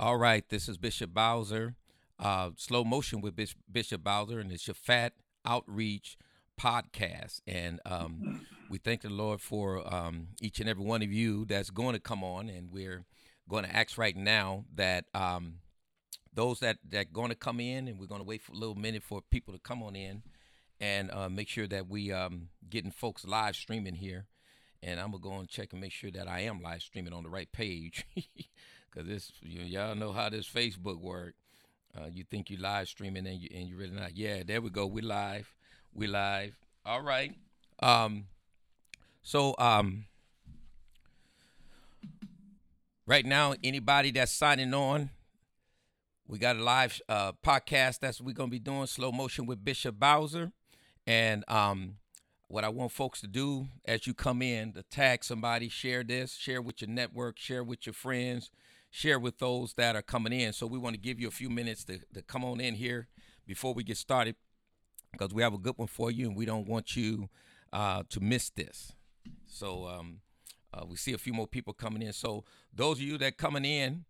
All right, this is Bishop Bowser, uh, slow motion with Bis- Bishop Bowser, and it's your Fat Outreach podcast. And um, we thank the Lord for um, each and every one of you that's going to come on, and we're going to ask right now that um, those that that going to come in, and we're going to wait for a little minute for people to come on in, and uh, make sure that we um, getting folks live streaming here. And I'm gonna go and check and make sure that I am live streaming on the right page. Cause this, you, y'all know how this Facebook work. Uh, you think you live streaming and you and you really not. Yeah, there we go. We live. We live. All right. Um. So um. Right now, anybody that's signing on, we got a live uh, podcast that's we're gonna be doing slow motion with Bishop Bowser, and um, what I want folks to do as you come in, to tag somebody, share this, share with your network, share with your friends, share with those that are coming in. So we want to give you a few minutes to, to come on in here before we get started because we have a good one for you and we don't want you uh, to miss this. So um, uh, we see a few more people coming in. So those of you that coming in,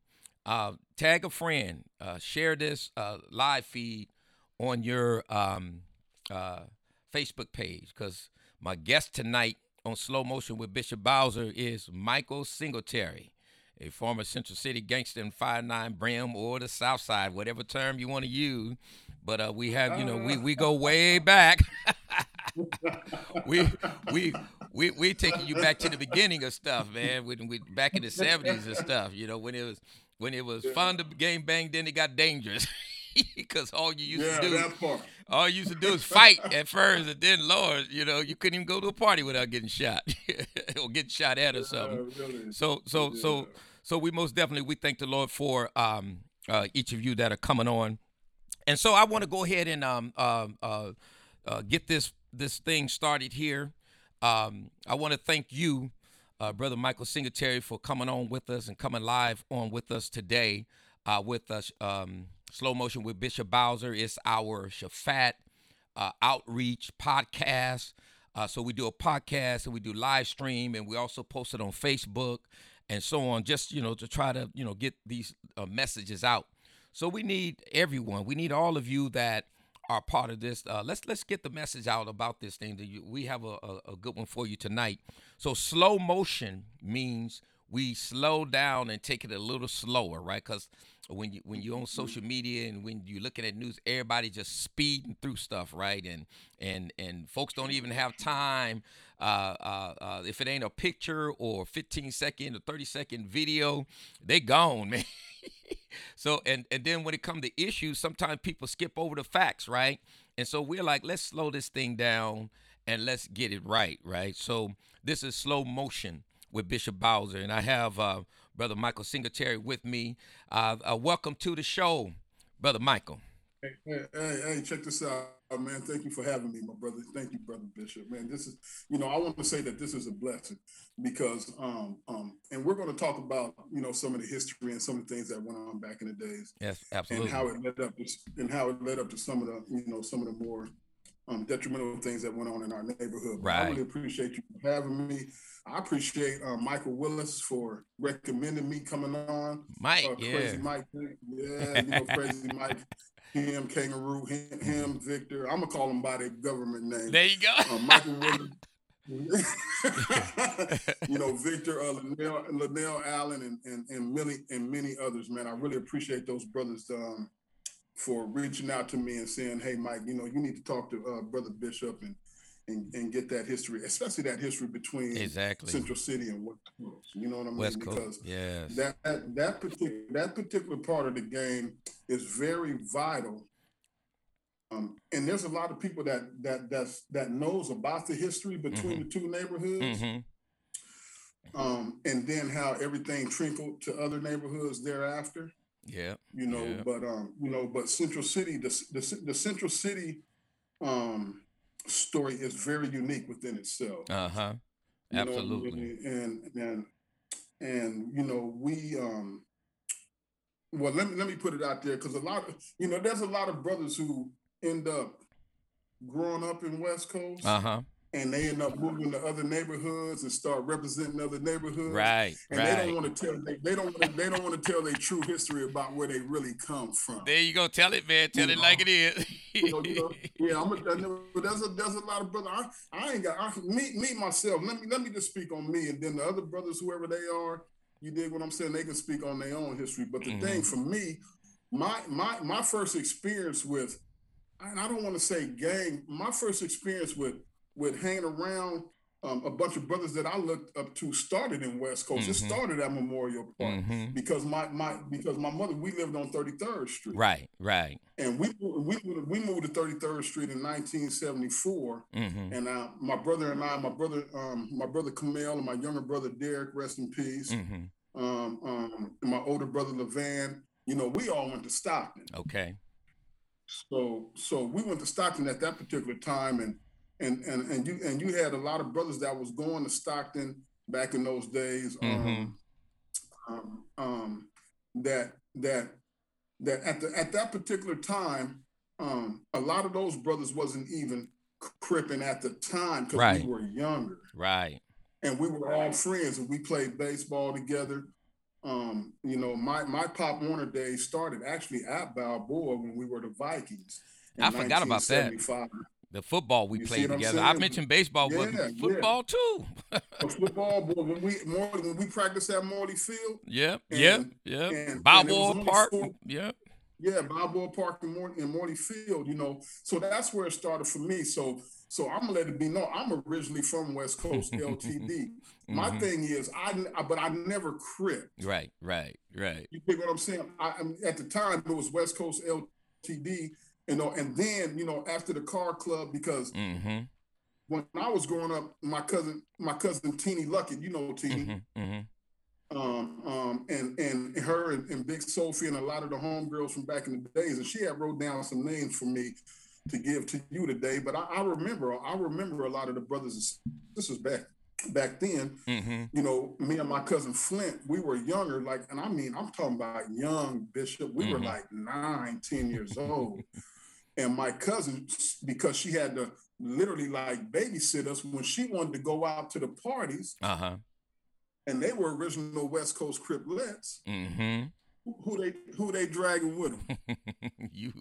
uh, tag a friend, uh, share this uh, live feed on your um, uh, Facebook page because my guest tonight on Slow Motion with Bishop Bowser is Michael Singletary a former Central City gangster in Five Nine Brim or the South Side, whatever term you want to use. But uh, we have, you know, we, we go way back. we we we we taking you back to the beginning of stuff, man. When we back in the seventies and stuff, you know, when it was when it was fun to game bang, then it got dangerous. Because all you used yeah, to do, that part. all you used to do is fight at first, and then Lord, you know, you couldn't even go to a party without getting shot or getting shot at or something. Yeah, really. So so Yeah. so so we most definitely we thank the Lord for um, uh, each of you that are coming on, and so I want to go ahead and um, uh, uh, uh, get this this thing started here. Um, I want to thank you, uh, brother Michael Singletary, for coming on with us and coming live on with us today. Uh, with us, um, slow motion with Bishop Bowser. It's our Shafat uh, outreach podcast. Uh, so we do a podcast and we do live stream and we also post it on Facebook and so on, just you know to try to you know get these uh, messages out. So we need everyone. We need all of you that are part of this. Uh, let's let's get the message out about this thing. That you, we have a, a, a good one for you tonight. So slow motion means we slow down and take it a little slower, right? Because when you when you're on social media and when you're looking at news, everybody just speeding through stuff, right? And and and folks don't even have time. Uh, uh, uh, if it ain't a picture or 15 second or 30 second video, they gone, man. so and and then when it comes to issues, sometimes people skip over the facts, right? And so we're like, let's slow this thing down and let's get it right, right? So this is slow motion with Bishop Bowser, and I have uh, Brother Michael Singletary with me. Uh, uh, welcome to the show, Brother Michael. Hey, hey, hey, check this out, man. Thank you for having me, my brother. Thank you, brother Bishop. Man, this is, you know, I want to say that this is a blessing because, um, um, and we're going to talk about, you know, some of the history and some of the things that went on back in the days, Yes, absolutely. and how it led up to, and how it led up to some of the, you know, some of the more um, detrimental things that went on in our neighborhood. But I really appreciate you having me. I appreciate uh, Michael Willis for recommending me coming on. Mike, uh, yeah. Crazy Mike, yeah, you know, Crazy Mike, him, Kangaroo, him, him, Victor. I'm gonna call him by their government name. There you go. Uh, Michael Willis. you know, Victor, uh, Linnell, Linnell Allen, and, and and many and many others. Man, I really appreciate those brothers um, for reaching out to me and saying, "Hey, Mike, you know, you need to talk to uh, Brother Bishop and." And, and get that history, especially that history between Exactly. Central City and West Coast. You know what I mean? West because Coast. Yes. that that that particular that particular part of the game is very vital. Um, and there's a lot of people that that that's that knows about the history between the two neighborhoods, hmm um, and then how everything trickled to other neighborhoods thereafter. Yeah. You know, Yeah. but um, you know, but Central City, the the, the Central City um, story is very unique within itself. Uh huh. You know Absolutely. And and and you know, we um well let me let me put it out there because a lot of you know, there's a lot of brothers who end up growing up in West Coast Uh huh. And they end up moving to other neighborhoods and start representing other neighborhoods. Right, and right. they don't want to tell they, they don't wanna, they don't want to tell their true history about where they really come from. There you go. Tell it, man. Tell You it know. like it is. You know, you know, yeah, I'm a, I know, but there's a there's a lot of brothers. I, I ain't got I, me me myself. Let me let me just speak on me, and then the other brothers, whoever they are, you dig what I'm saying? They can speak on their own history. But the thing mm-hmm. for me, my my my first experience with, and I don't want to say gang, my first experience with with hanging around um, a bunch of brothers that I looked up to started in West Coast. It Mhm. started at Memorial Park Mhm. because my my because my mother we lived on 33rd Street Right, right. and we we we moved to 33rd Street in 1974. Mm-hmm. And uh, my brother and I, my brother, um, my brother Camille, and my younger brother Derek, rest in peace. Mm-hmm. Um, um, and my older brother Levan. You know, we all went to Stockton. Okay. So so we went to Stockton at that particular time, and and and and you and you had a lot of brothers that was going to Stockton back in those days. Um, um, um, that that that at the at that particular time, um, a lot of those brothers wasn't even cripping at the time because Right. we were younger Right. and we were all friends and we played baseball together. Um, you know, my my Pop Warner days started actually at Balboa when we were the Vikings. in I forgot about that. 1975. The football we You played together. I mentioned baseball, Yeah, but yeah. football too. Football, boy, when we more when we practiced at Morley Field, Yep. And- Yep. and- Yep. and it Balboa Park. four- Yep. Yeah, Balboa Park and Morley, and Morley Field, you know. So that's where it started for me. So so I'm gonna let it be known. I'm originally from West Coast, LTD. My Mhm. thing is, I but I never cripped. Right. Right. Right. You get what I'm saying? I, I mean, at the time it was West Coast LTD, you know, and then you know after the car club because Mm-hmm. when I was growing up, my cousin my cousin Teeny Luckett, you know Teeny, Mm-hmm. Mm-hmm. um, um, and and her and, and Big Sophie and a lot of the homegirls from back in the days, and she had wrote down some names for me to give to you today. But I, I remember, I remember a lot of the brothers and sisters back back then. Mm-hmm. You know, me and my cousin Flint, we were younger, like, and I mean, I'm talking about young Bishop. We were Mhm. like nine, ten years old. And my cousin, because she had to literally like babysit us when she wanted to go out to the parties, Uh-huh. and they were original West Coast Criplets. Mm-hmm. who they who they dragging with them. you.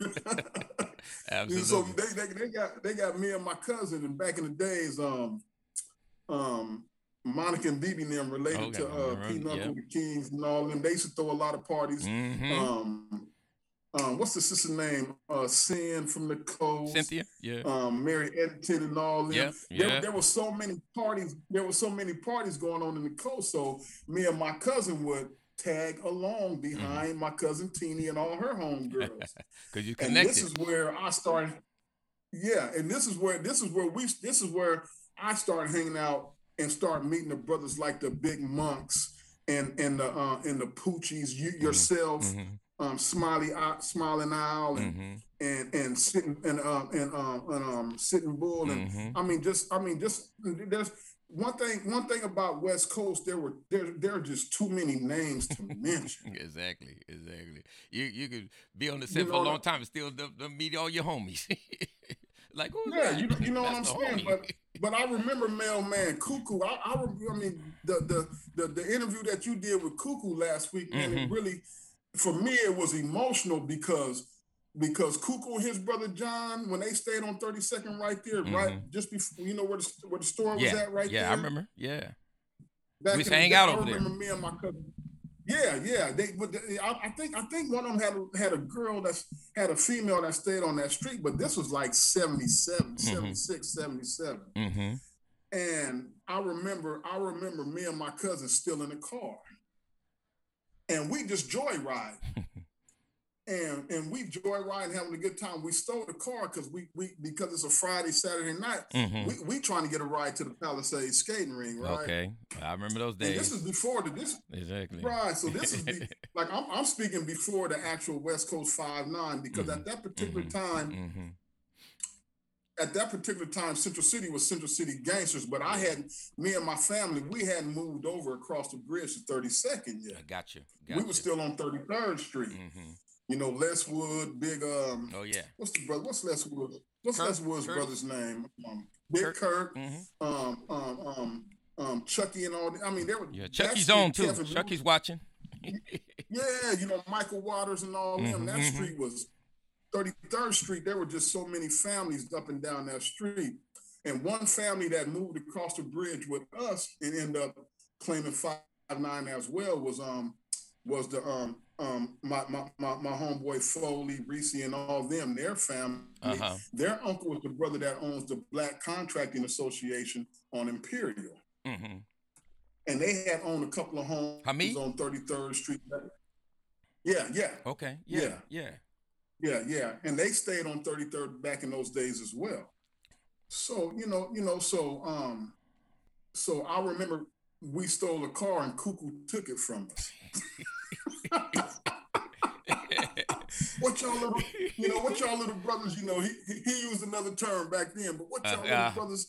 so Absolutely. they, they they got they got me and my cousin, and back in the days, um, um, Monica and and them related Okay, to uh, Knuckle yep. the Kings and all them. They used to throw a lot of parties. Mm-hmm. Um, um, what's the sister name? Uh, Sin from the coast. Cynthia. Yeah. Um, Mary Edited and all them. Yeah, There, yeah. there were so many parties. There were so many parties going on in the coast. So me and my cousin would tag along Mm-hmm. behind my cousin Teeny and all her homegirls. Because you connected. and this is where I started. Yeah, and this is where this is where we this is where I started hanging out and start meeting the brothers like the Big Monks and and the uh, and the Poochies, you yourself, Mhm. Um, Smiley Smiling Owl, and Mhm. and and sitting and um and um and um sitting bull and Mhm. I mean just I mean just there's one thing one thing about West Coast there were there there are just too many names to mention. Exactly, exactly. You you could be on the You set for a long time and still don't, don't meet all your homies. like, who's Yeah, that? you, you know what I'm saying. homie. But but I remember Mailman Cuckoo. I, I I mean the, the the the interview that you did with Cuckoo last week, man, it Mhm. really for me it was emotional because because Cuckoo and his brother John, when they stayed on 32nd right there, right just before you know where the where the store was at right yeah, there. Yeah, I remember. Yeah, Back We used to hang day, out I over there. remember me and my cousin. Yeah, yeah. They, but they, I, I think I think one of them had a, had a girl that's had a female that stayed on that street, but this was like 77, Mhm. 76, 77. mm-hmm. And I remember, I remember me and my cousin still in the car, and we just joyride. And, and we joyride and having a good time. We stole the car because we we because it's a Friday Saturday night. Mm-hmm. We we trying to get a ride to the Palisades skating ring, right? Okay, I remember those And this is before the this exactly. Right. So this is be, like I'm, I'm speaking before the actual West Coast Five Nine because at that particular mhm, time, mm-hmm. At that particular time, Central City was Central City gangsters, but I had me and my family, we hadn't moved over across the bridge to 32nd I yet. got you. we Got were still on 33rd Street. Mm-hmm. You know, Les Wood, big um, Oh yeah. what's the brother? What's Les Wood? What's Kurt- Les Wood's Curtis? brother's name? Um, Big Kirk, Kirk mm-hmm. um, um, um, um, Chucky, and all. I mean, there were yeah. Chucky's on too. Kevin Chucky's watching. yeah, you know Michael Waters and all mm-hmm, them. That mm-hmm. street was 33rd Street. There were just so many families up and down that street, and one family that moved across the bridge with us and ended up claiming five nine as well was um was the um um my my my, my homeboy Foley, Reese, and all them, their family. Uh-huh. Their uncle was the brother that owns the Black Contracting Association on Imperial. Mm-hmm. And they had owned a couple of homes Hamid? on 33rd Street. Yeah, yeah. Okay. Yeah, yeah. Yeah. Yeah, yeah. And they stayed on 33rd back in those days as well. So, you know, you know, so um so I remember we stole a car and Cuckoo took it from us. what y'all little, you know, what y'all little brothers, you know, he he used another term back then, but what y'all uh, little brothers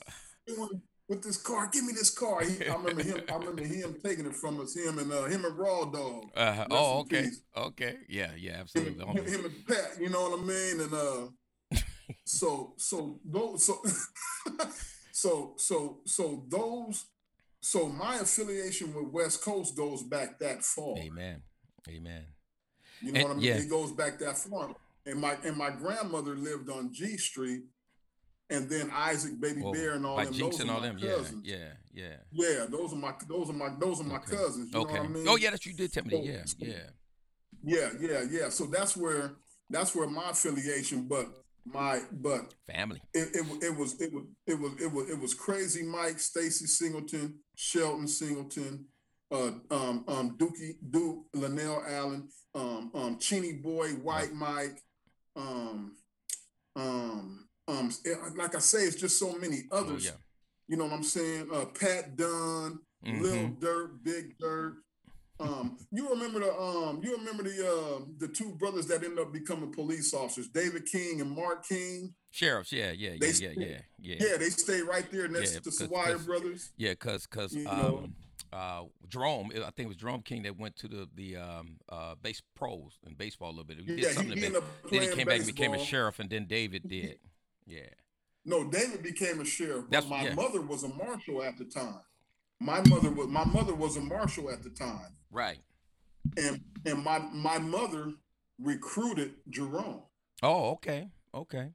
doing with this car? Give me this car. He, I remember him. I remember him taking it from us. Him and uh, him and Raw Dog. Uh, oh, okay, okay, yeah, yeah, absolutely. Him, him, and Pat, you know what I mean? And uh, so so those so so so so those so my affiliation with West Coast goes back that far. Amen. Amen. You know and, what I mean? Yeah. It goes back that far. And my and my grandmother lived on G Street, and then Isaac, Baby Whoa. Bear, and all them. Jinx those and all them. Cousins. Yeah, yeah, yeah. Yeah, those are my those are my those are my okay. cousins. You okay. know what I mean? Oh yeah, that you did tell me. So, yeah, yeah. Yeah, yeah, yeah. So that's where that's where my affiliation, but my but family. It, it, it was it was it was it was it was crazy Mike, Stacy Singleton, Shelton Singleton, uh, um, um, Dookie, Duke, Linnell Allen, um, um, Cheney Boy, White Mike, um, um, um, like I say, it's just so many oh, others. Oh, yeah. You know what I'm saying? Uh, Pat Dunn, mm-hmm. Lil Dirt, Big Dirt. Um, you remember the um, you remember the uh, the two brothers that ended up becoming police officers, David King and Mark King. Sheriffs, yeah, yeah, yeah, yeah, yeah, yeah. Yeah, they stayed right there next yeah, to the Swire brothers. Yeah, cause cause um, uh, Jerome, I think it was Jerome King that went to the the um, uh, base pros in baseball a little bit. He did yeah, something he, he then he came baseball. back and became a sheriff, and then David did. Yeah. No, David became a sheriff, but That's, my yeah. mother was a marshal at the time. My mother was my mother was a marshal at the time. Right. And and my my mother recruited Jerome. Oh, okay. Okay.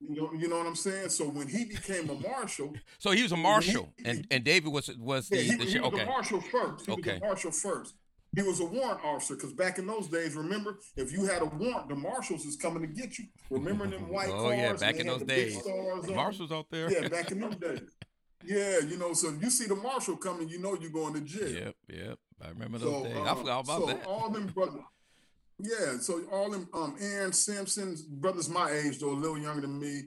You know, you know what I'm saying. So when he became a marshal, so he was a marshal, he, and and David was was the, yeah, he, the, he was okay. a marshal first. He okay. was a marshal first. He was a warrant officer because back in those days, remember, if you had a warrant, the marshals is coming to get you. Remember them white oh, cars? Oh yeah, back in those days, marshals out there. Yeah, back in those days. Yeah, you know, so if you see the marshal coming, you know you're going to jail. Yep, yep. I remember those so, days. I forgot about so that. all them brothers, yeah. So all them, um, Aaron Simpson's brothers, my age though, a little younger than me.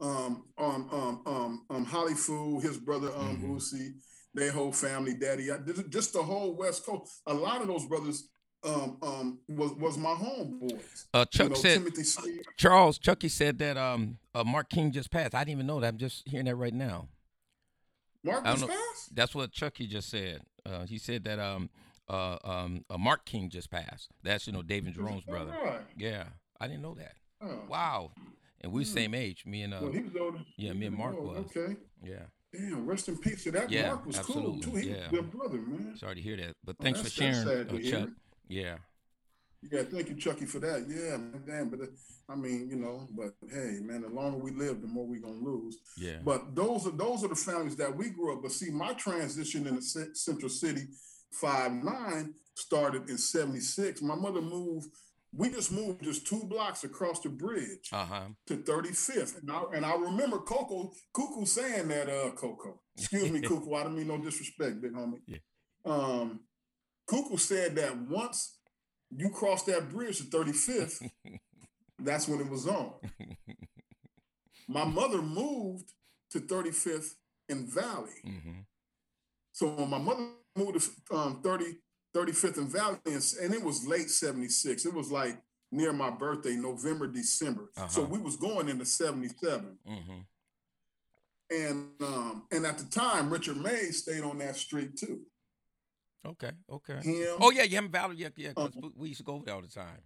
Um, um, um, um, um Holly Fu, his brother, um, mm-hmm. Boosie, their whole family, daddy, just the whole West Coast. A lot of those brothers um, um, was was my homeboys. Uh, Chuck you know, said Charles Chucky said that um, uh, Mark King just passed. I didn't even know that. I'm just hearing that right now. Mark just passed. That's what Chucky just said. Uh, he said that um, uh, um, uh, Mark King just passed. That's you know David Jerome's brother. Right. Yeah, I didn't know that. Oh. Wow. And we the hmm. same age. Me and uh, well, he was older. Yeah, me and Mark oh, was. Okay. Yeah. Damn, rest in peace to that. Yeah, Mark was absolutely. cool too. He yeah. was good brother, man. Sorry to hear that, but oh, thanks for sharing, uh, Chuck. Yeah. Yeah, thank you, Chucky, for that. Yeah, man, damn, but uh, I mean, you know, but hey, man, the longer we live, the more we're gonna lose. Yeah. But those are those are the families that we grew up. But see, my transition in the Central City five nine started in '76. My mother moved. We just moved just two blocks across the bridge uh-huh. to 35th, and I, and I remember Coco Cuckoo saying that. Uh, Coco, excuse me, Cuckoo. I don't mean no disrespect, big homie. Yeah. Um, Cuckoo said that once you cross that bridge to 35th, that's when it was on. My mother moved to 35th in Valley. Mm-hmm. So when my mother moved to um, 30, 35th and Valley, and it was late 76. It was like near my birthday, November, December. Uh-huh. So we was going into 77. Mm-hmm. And um, and at the time, Richard Mays stayed on that street too. Okay, okay. Him. Oh yeah, him and Valerie. Yeah, yeah. Um, we used to go over there all the time.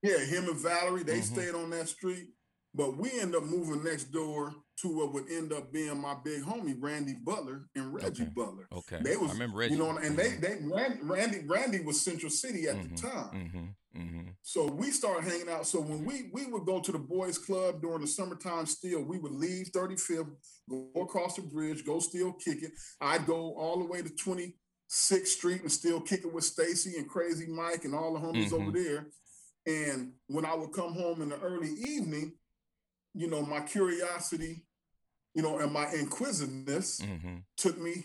Yeah, him and Valerie. They mm-hmm. stayed on that street. But we end up moving next door to what would end up being my big homie Randy Butler and Reggie Okay. Butler. Okay. They was, I remember Reggie. you know, and they they Randy Randy, was Central City at Mhm, the time. Mm-hmm. Mm-hmm. So we started hanging out. So when we we would go to the boys club during the summertime still, we would leave 35th, go across the bridge, go still kick it. I'd go all the way to 26th Street and still kick it with Stacy and Crazy Mike and all the homies over there. And when I would come home in the early evening, you know, my curiosity, you know, and my inquisitiveness Mm-hmm. took me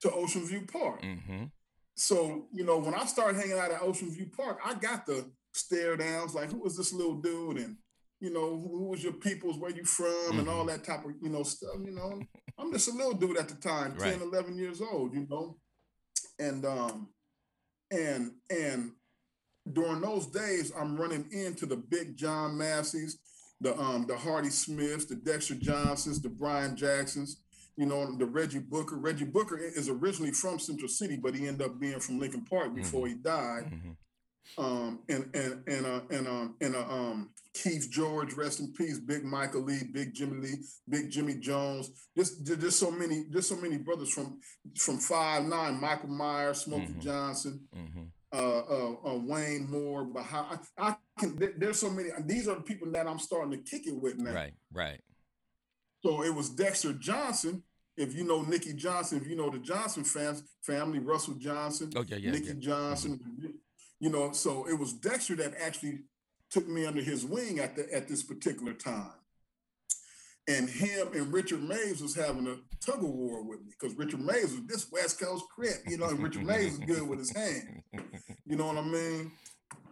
to Ocean View Park. Mm-hmm. So, you know, when I started hanging out at Ocean View Park, I got the stare downs like, who was this little dude? And, you know, who, was your peoples, where you from, and all that type of, you know, stuff. You know, I'm just a little dude at the time, Right. 10, 11 years old, you know. And um and and during those days, I'm running into the big John Masseys, the um the Hardy Smiths, the Dexter Johnsons, the Brian Jacksons, you know, the Reggie Booker. Reggie Booker is originally from Central City, but he ended up being from Lincoln Park before he died. Mm-hmm. Um, and and and uh, and um and uh, um Keith George, rest in peace. Big Michael Lee, Big Jimmy Lee, Big Jimmy Jones. Just just so many, just so many brothers from from five nine. Michael Myers, Smokey Mhm. Johnson, Mm-hmm. Uh, uh, uh, Wayne Moore. But I, I can. there- There's so many. These are the people that I'm starting to kick it with now. Right. Right. So it was Dexter Johnson. If you know Nikki Johnson, if you know the Johnson fans, family, Russell Johnson, Oh yeah. Yeah. Nikki yeah. Johnson. You know, so it was Dexter that actually took me under his wing at the at this particular time. And him and Richard Mays was having a tug of war with me because Richard Mays was this West Coast crip, you know, and Richard Mays was good with his hand. You know what I mean?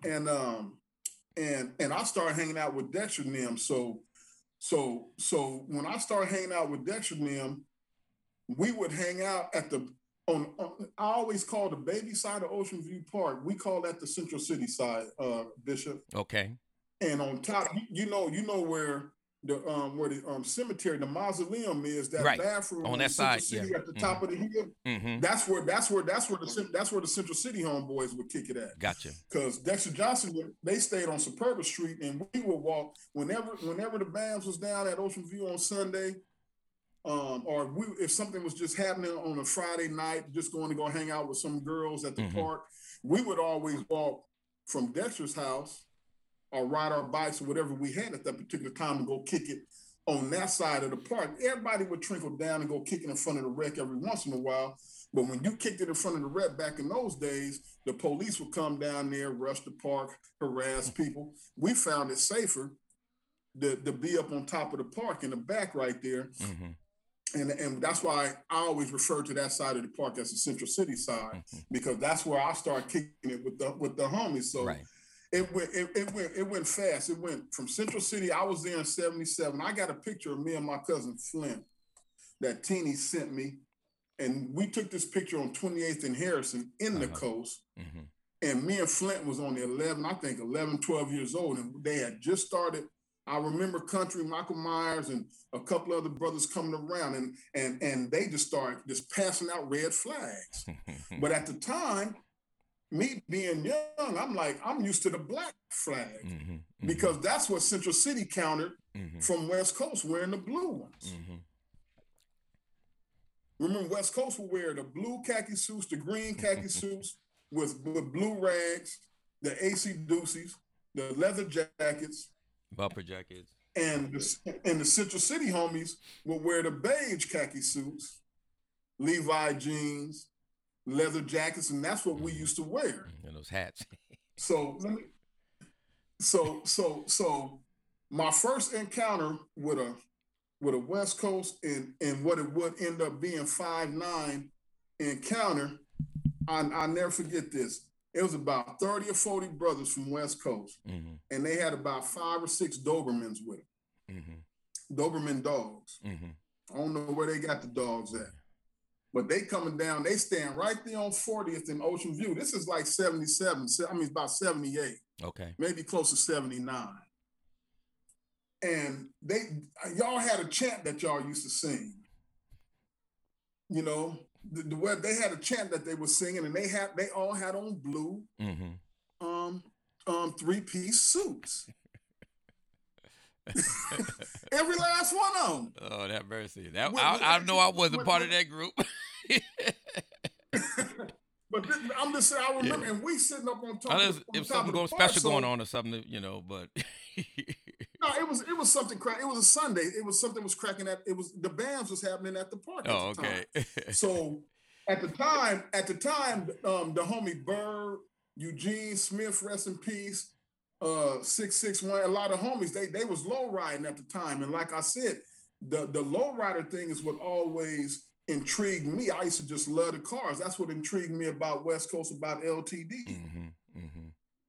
And um and and I started hanging out with Dexter and them. So so so when I started hanging out with Dexter and them, we would hang out at the on, on I always call the baby side of Ocean View Park. We call that the Central City side, uh, Bishop. okay. And on top, you, you know, you know where the um where the um cemetery, the mausoleum is, that Right. bathroom On that side, City yeah. at the top of the hill. Mm-hmm. That's where that's where that's where the that's where the Central City homeboys would kick it at. Gotcha. Because Dexter Johnson, they stayed on Superba Street, and we would walk whenever whenever the bands was down at Ocean View on Sunday, um, or we, if something was just happening on a Friday night, just going to go hang out with some girls at the Mhm. park, we would always walk from Dexter's house or ride our bikes or whatever we had at that particular time and go kick it on that side of the park. Everybody would trickle down and go kick it in front of the rec every once in a while. But when you kicked it in front of the rec back in those days, the police would come down there, rush the park, harass people. We found it safer to, to be up on top of the park in the back right there. Mm-hmm. And, and that's why I always refer to that side of the park as the Central City side, because that's where I started kicking it with the with the homies. So Right. It went it, it went it went fast. It went from Central City. I was there in 77. I got a picture of me and my cousin Flint that Teeny sent me. And we took this picture on 28th and Harrison in the Uh-huh. coast. Mm-hmm. And me and Flint was only 11, I think 11, 12 years old. And they had just started. I remember Country, Michael Myers, and a couple other brothers coming around, and and and they just started just passing out red flags. But at the time, me being young, I'm like, I'm used to the black flag mm-hmm. because that's what Central City countered mm-hmm. from West Coast wearing the blue ones. Mm-hmm. Remember, West Coast will wear the blue khaki suits, the green khaki suits with, with blue rags, the AC Deuces, the leather jackets, bumper jackets. and the, and the Central City homies will wear the beige khaki suits, Levi jeans, leather jackets, and that's what we used to wear. and those hats. So let me. So so so, my first encounter with a with a West Coast and and what it would end up being five nine encounter, I I never forget this. It was about thirty or forty brothers from West Coast, mm-hmm. and they had about five or six Dobermans with them, Mm-hmm. Doberman dogs. Mm-hmm. I don't know where they got the dogs at. But they coming down, they stand right there on 40th in Ocean View. This is like 77, I mean, it's about 78, Okay. maybe close to 79. And they, y'all had a chant that y'all used to sing. You know, the, the way they had a chant that they were singing, and they had, they all had on blue, Mm-hmm. um, um, three piece suits. Every last one of them. Oh, that mercy. That I, I know I wasn't part of that group. but this, I'm just saying, I remember, yeah. and we sitting up on top. Of, it. if something going special so, going on or something, you know, but. no, it was it was something crack. It was a Sunday. It was something was cracking at. It was the bands was happening at the park. Oh, okay. so at the time, at the time, um, the homie Bird, Eugene Smith, rest in peace, uh, six six one. A lot of homies they they was low riding at the time, and like I said, the the low rider thing is what always intrigued me. I used to just love the cars. That's what intrigued me about West Coast, about LTD. Mm-hmm, mm-hmm.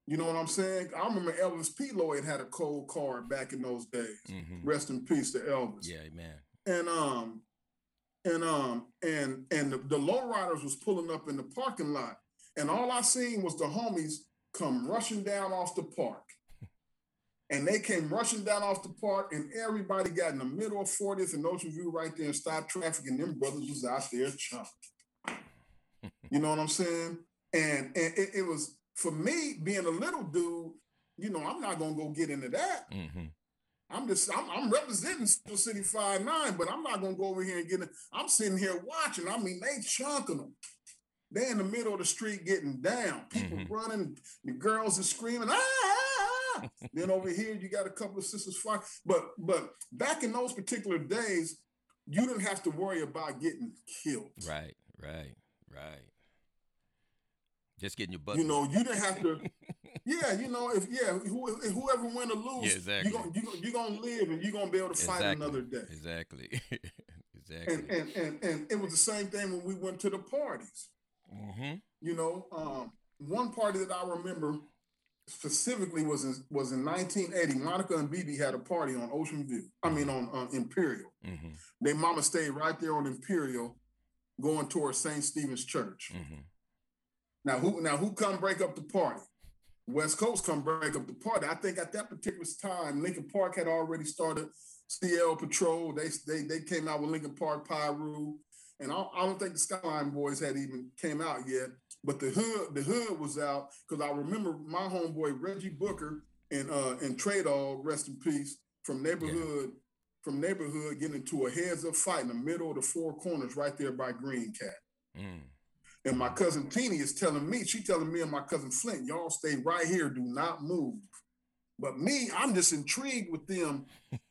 You know what I'm saying? I remember Elvis P. Lloyd had a cold car back in those days. Mm-hmm. Rest in peace to Elvis. Yeah, man. And um, and um, and and the, the lowriders was pulling up in the parking lot, and all I seen was the homies come rushing down off the park. And they came rushing down off the park, and everybody got in the middle of 40th and Ocean View right there and stopped traffic, and them brothers was out there chunking. you know what I'm saying? And, and it, it, was for me being a little dude, you know, I'm not gonna go get into that. Mm-hmm. I'm just I'm, I'm representing Steel City Five Nine, but I'm not gonna go over here and get it. I'm sitting here watching. I mean, they chunking them. They in the middle of the street getting down. People mm-hmm. running. The girls are screaming. Ah! ah, ah. then over here you got a couple of sisters fighting. But but back in those particular days, you didn't have to worry about getting killed. Right, right, right. Just getting your butt. You know, you didn't have to. yeah, you know, if yeah, who, whoever win or lose, yeah, exactly. you're gonna you, you gonna live and you're gonna be able to fight exactly. another day. Exactly. exactly. And, and and and it was the same thing when we went to the parties. Mm-hmm. You know, um, one party that I remember specifically was in, was in 1980. Monica and BB had a party on Ocean View. I mean, on, on Imperial. Mm-hmm. Their mama stayed right there on Imperial, going towards St. Stephen's Church. Mm-hmm. Now, who now who come break up the party? West Coast come break up the party. I think at that particular time, Lincoln Park had already started CL Patrol. They they they came out with Lincoln Park Piru and I, I, don't think the Skyline Boys had even came out yet. But the hood, the hood was out because I remember my homeboy Reggie Booker and uh and Trade All, rest in peace, from neighborhood, yeah. from neighborhood getting into a heads up fight in the middle of the four corners right there by Green Cat. Mm. And my cousin Teeny is telling me, she telling me and my cousin Flint, y'all stay right here, do not move. But me, I'm just intrigued with them.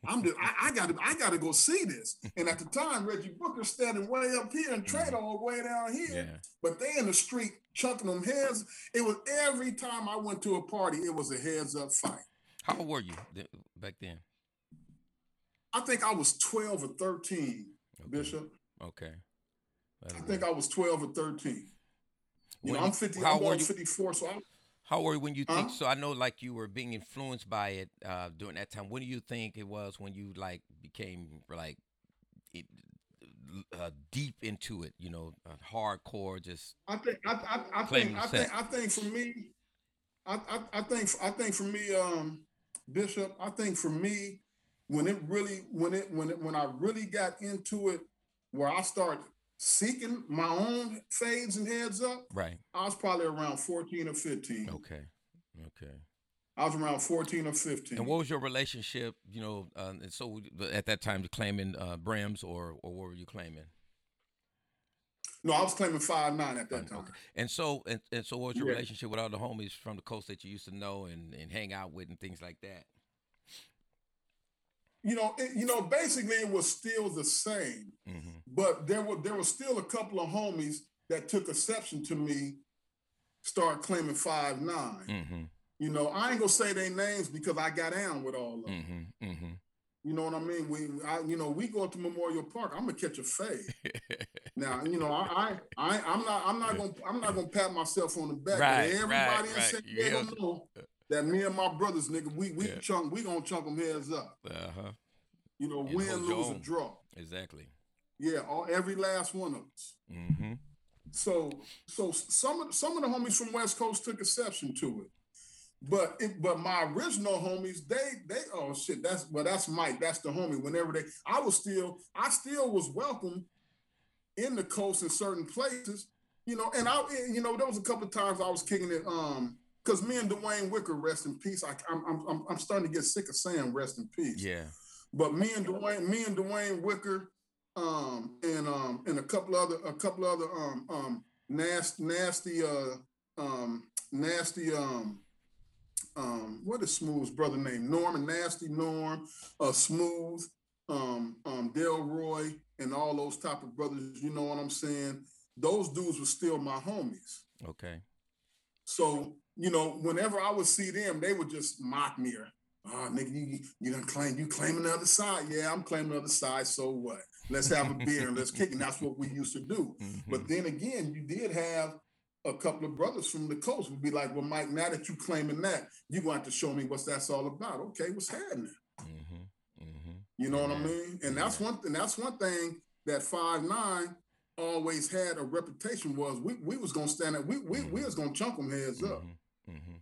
I'm just, I, I gotta, I gotta go see this. And at the time, Reggie Booker standing way up here and Trade all way down here. Yeah. But they in the street chunking them heads. It was every time I went to a party, it was a heads up fight. How old were you back then? I think I was 12 or 13, okay. Bishop. Okay. I think I was 12 or 13. You when, know, I'm 50, I'm 54, so I how were you when you think? Huh? So I know, like you were being influenced by it uh, during that time. When do you think it was when you like became like it, uh, deep into it? You know, uh, hardcore. Just I think I, I, I think I think I think for me, I, I, I think I think for me, um, Bishop. I think for me, when it really when it when it when I really got into it, where I started seeking my own fades and heads up, right? I was probably around 14 or 15. Okay. Okay. I was around 14 or 15. And what was your relationship, you know, uh, and so at that time, claiming uh, Brims or, or what were you claiming? No, I was claiming five nine at that time. Okay. And so, and, and so, what was your yeah. relationship with all the homies from the coast that you used to know and, and hang out with and things like that? You know, it, you know, basically it was still the same, mm-hmm. but there were there was still a couple of homies that took exception to me, start claiming five nine. Mm-hmm. You know, I ain't gonna say their names because I got down with all of them. Mm-hmm. mm-hmm. You know what I mean? We, I, you know, we go to Memorial Park. I'm gonna catch a fade. now, you know, I, I, I, am not, I'm not gonna, I'm not gonna pat myself on the back. Right, everybody right, in right. San Diego yeah. know that me and my brothers, nigga, we we yeah. chunk, we gonna chunk them heads up. Uh-huh. You know, and win, lose, or draw. Exactly. Yeah, all every last one of us. Mm-hmm. So, so some of some of the homies from West Coast took exception to it, but it, but my original homies, they they oh shit, that's well that's Mike, that's the homie. Whenever they, I was still, I still was welcome in the coast in certain places, you know. And I, you know, there was a couple of times I was kicking it. Um, because me and Dwayne Wicker rest in peace. I, I'm I'm I'm starting to get sick of saying rest in peace. Yeah. But me and Dwayne, me and Dwayne Wicker, um, and um, and a couple other a couple other um um nasty nasty uh um nasty um um what is Smooth's brother name? Norm and Nasty Norm, uh Smooth, um um Delroy, and all those type of brothers. You know what I'm saying? Those dudes were still my homies. Okay. So you know, whenever I would see them, they would just mock me or, oh, nigga, you, you don't claim, you claiming the other side. Yeah, I'm claiming the other side. So what? Let's have a beer and let's kick. And that's what we used to do. Mm-hmm. But then again, you did have a couple of brothers from the coast would be like, well, Mike, now that you claiming that, you're going to have to show me what's that's all about. Okay, what's happening? Mm-hmm. Mm-hmm. You know what I mean? And that's one thing. That's one thing that five nine always had a reputation was we, we was gonna stand up. We we, we mm-hmm. was gonna chunk them heads up. Mm-hmm.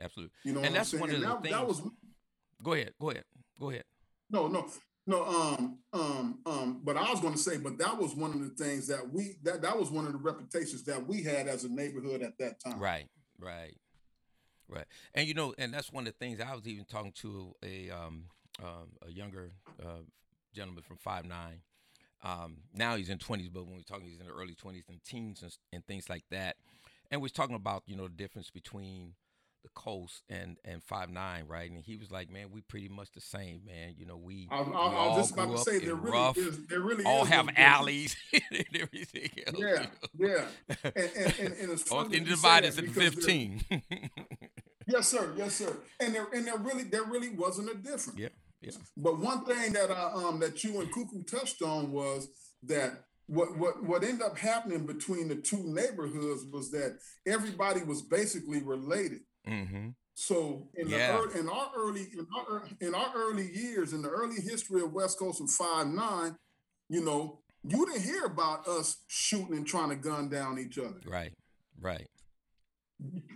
Absolutely. You know, and that's one of the that, things. That was. Go ahead. Go ahead. Go ahead. No, no, no. Um, um, um. But I was going to say, but that was one of the things that we that that was one of the reputations that we had as a neighborhood at that time. Right. Right. Right. And you know, and that's one of the things I was even talking to a um, um a younger uh, gentleman from Five Nine. Um, now he's in twenties, but when we are talking, he's in the early twenties and teens and, and things like that. And we're talking about you know the difference between the coast and and five nine, right? And he was like, "Man, we pretty much the same, man. You know, we, I, I, we I all just about to say there really rough, is, there really all is have alleys and everything else. Yeah, yeah. And and, and, and it's funny and divide us fifteen. yes, sir. Yes, sir. And there and there really there really wasn't a difference. Yeah, yeah. But one thing that I um that you and Cuckoo touched on was that what what what ended up happening between the two neighborhoods was that everybody was basically related. Mm-hmm. So in yeah. the in our early in our, in our early years in the early history of West Coast of Five Nine, you know, you didn't hear about us shooting and trying to gun down each other. Right, right.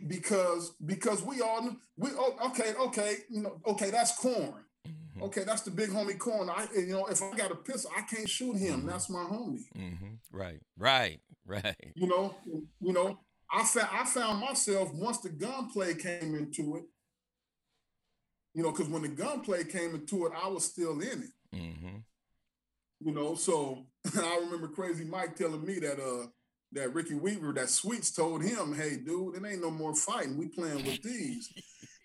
Because because we all we oh, okay okay you know okay that's corn. Mm-hmm. Okay, that's the big homie corn. I you know if I got a pistol, I can't shoot him. Mm-hmm. That's my homie. Mm-hmm. Right, right, right. You know, you know, I found I found myself once the gunplay came into it. You know, because when the gunplay came into it, I was still in it. Mm-hmm. You know, so I remember Crazy Mike telling me that uh that Ricky Weaver, that Sweets told him, "Hey, dude, it ain't no more fighting. We playing with these."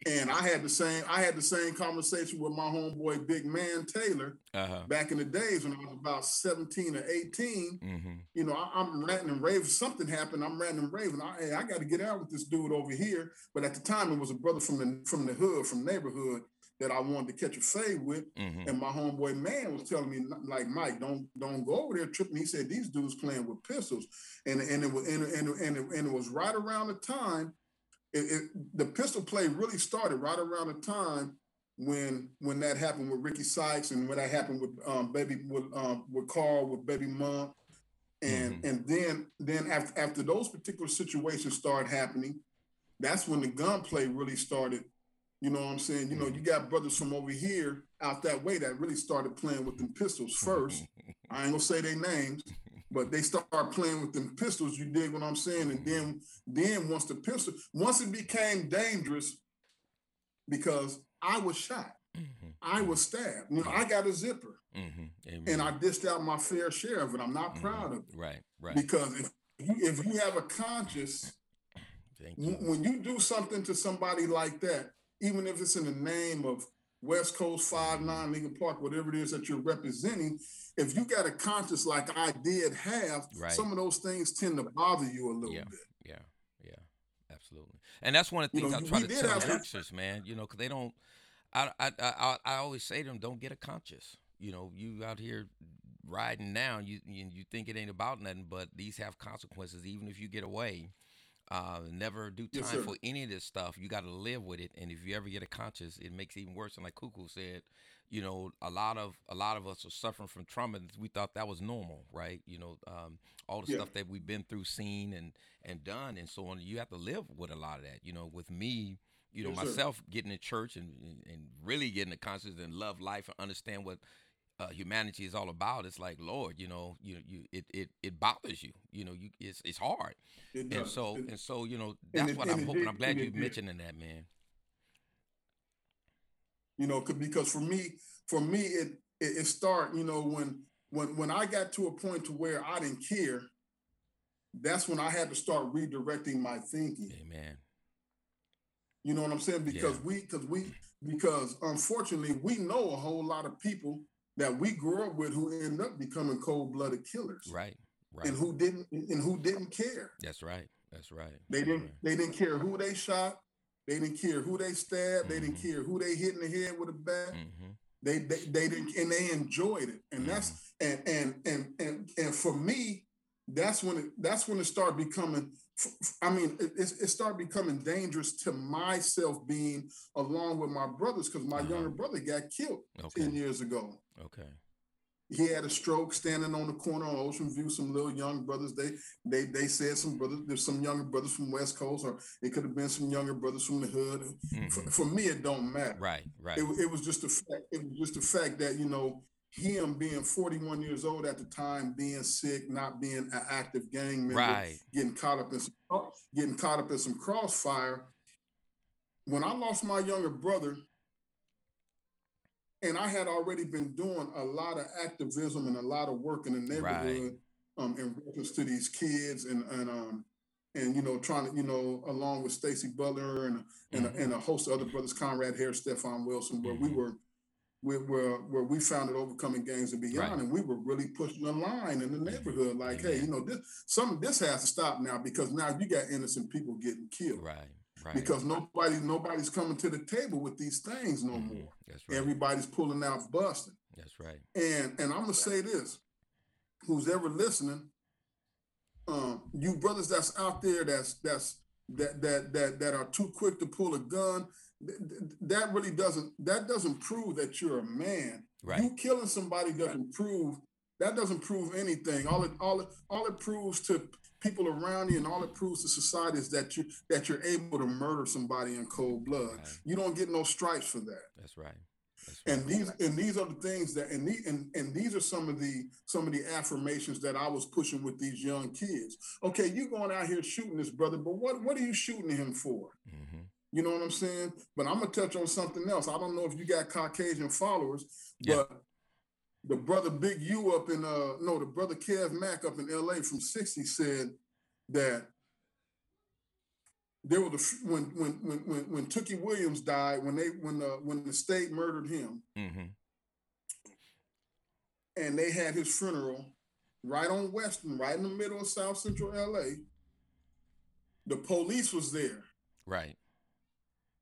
And I had the same I had the same conversation with my homeboy Big Man Taylor uh-huh. back in the days when I was about 17 or 18. Mm-hmm. You know, I, am ranting and raving. Something happened. I'm ranting and raving. I, hey, I got to get out with this dude over here. But at the time, it was a brother from the from the hood, from neighborhood that I wanted to catch a fade with. Mm-hmm. And my homeboy man was telling me, like, Mike, don't don't go over there tripping. He said these dudes playing with pistols. And and it was and, and, and, it, and it was right around the time it, it, the pistol play really started right around the time when when that happened with Ricky Sykes and when that happened with um, baby with um, with Carl with Baby Mom, and mm-hmm. and then then after after those particular situations started happening, that's when the gunplay really started. You know what I'm saying? You know, you got brothers from over here out that way that really started playing with them pistols first. I ain't gonna say their names, but they start playing with them pistols. You dig what I'm saying? And then, then once the pistol, once it became dangerous, because I was shot, mm-hmm. I was stabbed. You know, I got a zipper, mm-hmm. and I dished out my fair share of it. I'm not mm-hmm. proud of it, right? Right. Because if you, if you have a conscience, you. when you do something to somebody like that, even if it's in the name of West Coast Five Nine Lincoln Park, whatever it is that you're representing, if you got a conscience like I did have, right. some of those things tend to bother you a little yeah. bit. Yeah, yeah, absolutely. And that's one of the things you know, I try to tell youngsters, man. You know, because they don't. I, I I I always say to them, don't get a conscience. You know, you out here riding now, you you, you think it ain't about nothing, but these have consequences. Even if you get away, uh, never do time yes, for any of this stuff. You got to live with it, and if you ever get a conscience, it makes it even worse. And like Cuckoo said, you know, a lot of a lot of us are suffering from trauma. We thought that was normal, right? You know, um, all the yeah. stuff that we've been through, seen, and and done, and so on. You have to live with a lot of that. You know, with me, you know, yes, myself sir. getting in church and and really getting the conscience and love life and understand what uh, humanity is all about. It's like Lord, you know, you you it it, it bothers you. You know, you it's it's hard. It And so and so you know that's it- what I'm hoping. did- I'm glad you did. mentioning that, man. you know, because for me, for me, it it, it start, you know, when when when I got to a point to where I didn't care, that's when I had to start redirecting my thinking. Amen. You know what I'm saying? Because Yeah. we, because we, because unfortunately, we know a whole lot of people that we grew up with who end up becoming cold-blooded killers, Right. Right. and who didn't, and who didn't care. that's right. That's right. They didn't, right. they didn't care who they shot. They didn't care who they stabbed. They didn't Mhm. care who they hit in the head with a bat. Mm-hmm. They, they they didn't and they enjoyed it, and that's and and and and and for me, that's when it that's when it started becoming. I mean, it, it started becoming dangerous to myself being along with my brothers because my Uh-huh. younger brother got killed Okay. ten years ago. Okay. He had a stroke standing on the corner on Ocean View. Some little young brothers. They they they said some brothers. There's some younger brothers from West Coast, or it could have been some younger brothers from the hood. For, Mhm. for me, it don't matter Right. Right. it, it was just a fact. It was just a fact that you know him being 41 years old at the time, being sick, not being an active gang member, Right. getting caught up in some, getting caught up in some crossfire. When I lost my younger brother, and I had already been doing a lot of activism and a lot of work in the neighborhood um, in reference to these kids and and um and you know trying to you know along with Stacy Butler and and, a, and a host of other brothers, Conrad Harris, Stefan Wilson, where we Mhm. were. Where, where, where we founded overcoming gangs and beyond, Right. and we were really pushing the line in the neighborhood. Like, hey, you know, this some this has to stop now because now you got innocent people getting killed Right. Right. because nobody nobody's coming to the table with these things no Mhm. more. That's right. Everybody's pulling out busting. That's right. And and I'm gonna say this: who's ever listening, um, you brothers that's out there that's that's that that that that are too quick to pull a gun, that really doesn't that doesn't prove that you're a man. Right. You killing somebody doesn't prove that doesn't prove anything. All it all it all it proves to people around you and all it proves to society is that you that you're able to murder somebody in cold blood. Right. You don't get no stripes for that That's right. That's right. and these and these are the things that and, the, and and these are some of the some of the affirmations that I was pushing with these young kids. Okay, you going out here shooting this brother, but what what are you shooting him for? hmm You know what I'm saying? But I'm gonna touch on something else. I don't know if you got Caucasian followers, Yeah. but the brother Big U up in uh no the brother Kev Mack up in L.A. from 60 said that there was a when when when when when Tookie Williams died when they when the when the state murdered him mm-hmm. and they had his funeral right on Western, right in the middle of South Central LA. The police was there Right.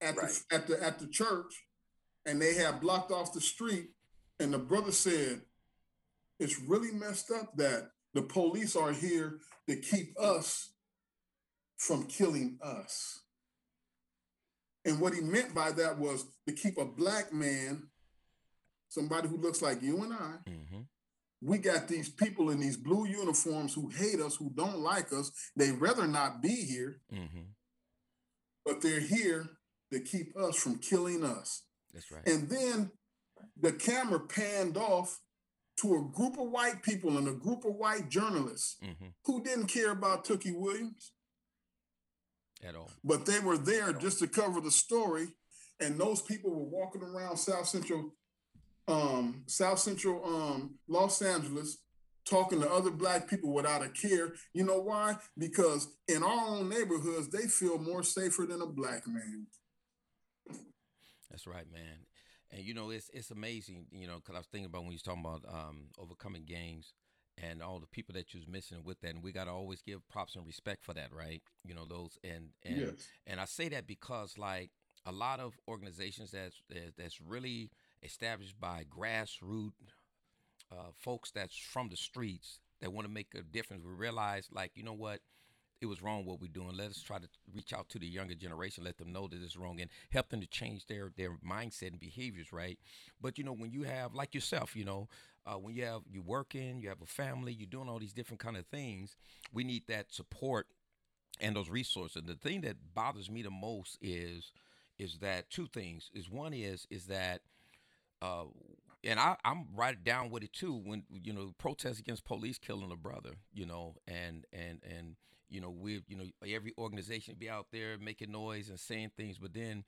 At the at the at the church, and they had blocked off the street. And the brother said, "It's really messed up that the police are here to keep us from killing us." And what he meant by that was to keep a black man, somebody who looks like you and I, Mm-hmm. we got these people in these blue uniforms who hate us, who don't like us. They'd rather not be here, hmm but they're here to keep us from killing us. That's right. And then the camera panned off to a group of white people and a group of white journalists hmm who didn't care about Tookie Williams, At all. but they were there just to cover the story. And those people were walking around South Central, um, South Central, um, Los Angeles, talking to other black people without a care. You know why? Because in our own neighborhoods, they feel more safer than a black man. That's right, man. And you know, it's it's amazing, you know, because I was thinking about when you was talking about um, overcoming gangs and all the people that you was missing with that, and we got to always give props and respect for that, right? You know, those and and Yes. and I say that because like a lot of organizations that's that's really established by grassroots uh, folks that's from the streets that want to make a difference. We realize, like, you know what, it was wrong what we're doing. Let us try to reach out to the younger generation, let them know that it's wrong, and help them to change their their mindset and behaviors, right? But you know, when you have like yourself, you know, uh, when you have you working, you have a family, you're doing all these different kind of things. We need that support and those resources. The thing that bothers me the most is is that two things. Is one is is that uh, and I, I'm right down with it too. When you know protests against police killing a brother, you know, and and and you know we, you know, every organization be out there making noise and saying things, but then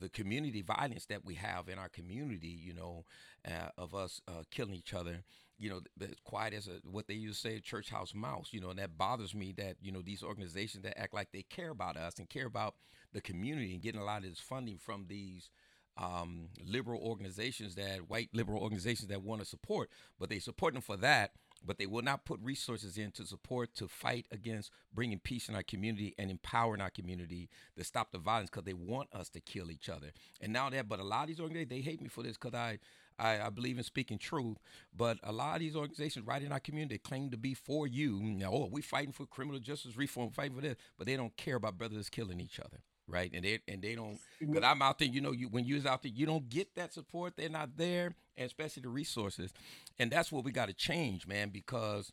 the community violence that we have in our community, you know, uh, of us uh, killing each other, you know, as quiet as a, what they used to say, church house mouse, you know, and that bothers me that, you know, these organizations that act like they care about us and care about the community and getting a lot of this funding from these um, liberal organizations that white liberal organizations that want to support, but they support them for that but they will not put resources in to support to fight against bringing peace in our community and empowering our community to stop the violence because they want us to kill each other. And now that, but a lot of these organizations they hate me for this because I, I, I believe in speaking truth. But a lot of these organizations right in our community claim to be for you. oh, we fighting for criminal justice reform, fighting for this, but they don't care about brothers killing each other right? And they and they don't. But I'm out there, you know, you when you're out there, you don't get that support. They're not there, and especially the resources, and that's what we got to change, man. Because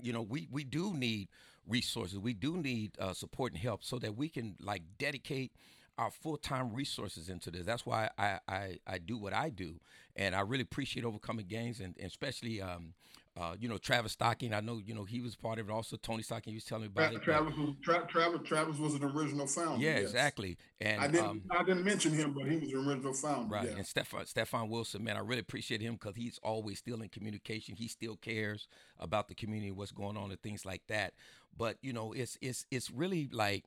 you know, we we do need resources. We do need uh, support and help so that we can like dedicate our full time resources into this. That's why I, I I do what I do, and I really appreciate overcoming gangs and, and especially um, uh, you know, Travis Stocking. I know, you know, he was part of it. Also, Tony Stocking. He was telling me about it. Travis was Tra- Travis. Travis was an original founder. Yeah, yes. exactly. And I didn't. um, I didn't mention him, but he was an original founder. right. Yeah. And Stefan Stefan Wilson, man, I really appreciate him because he's always still in communication. He still cares about the community, what's going on, and things like that. But you know, it's it's it's really like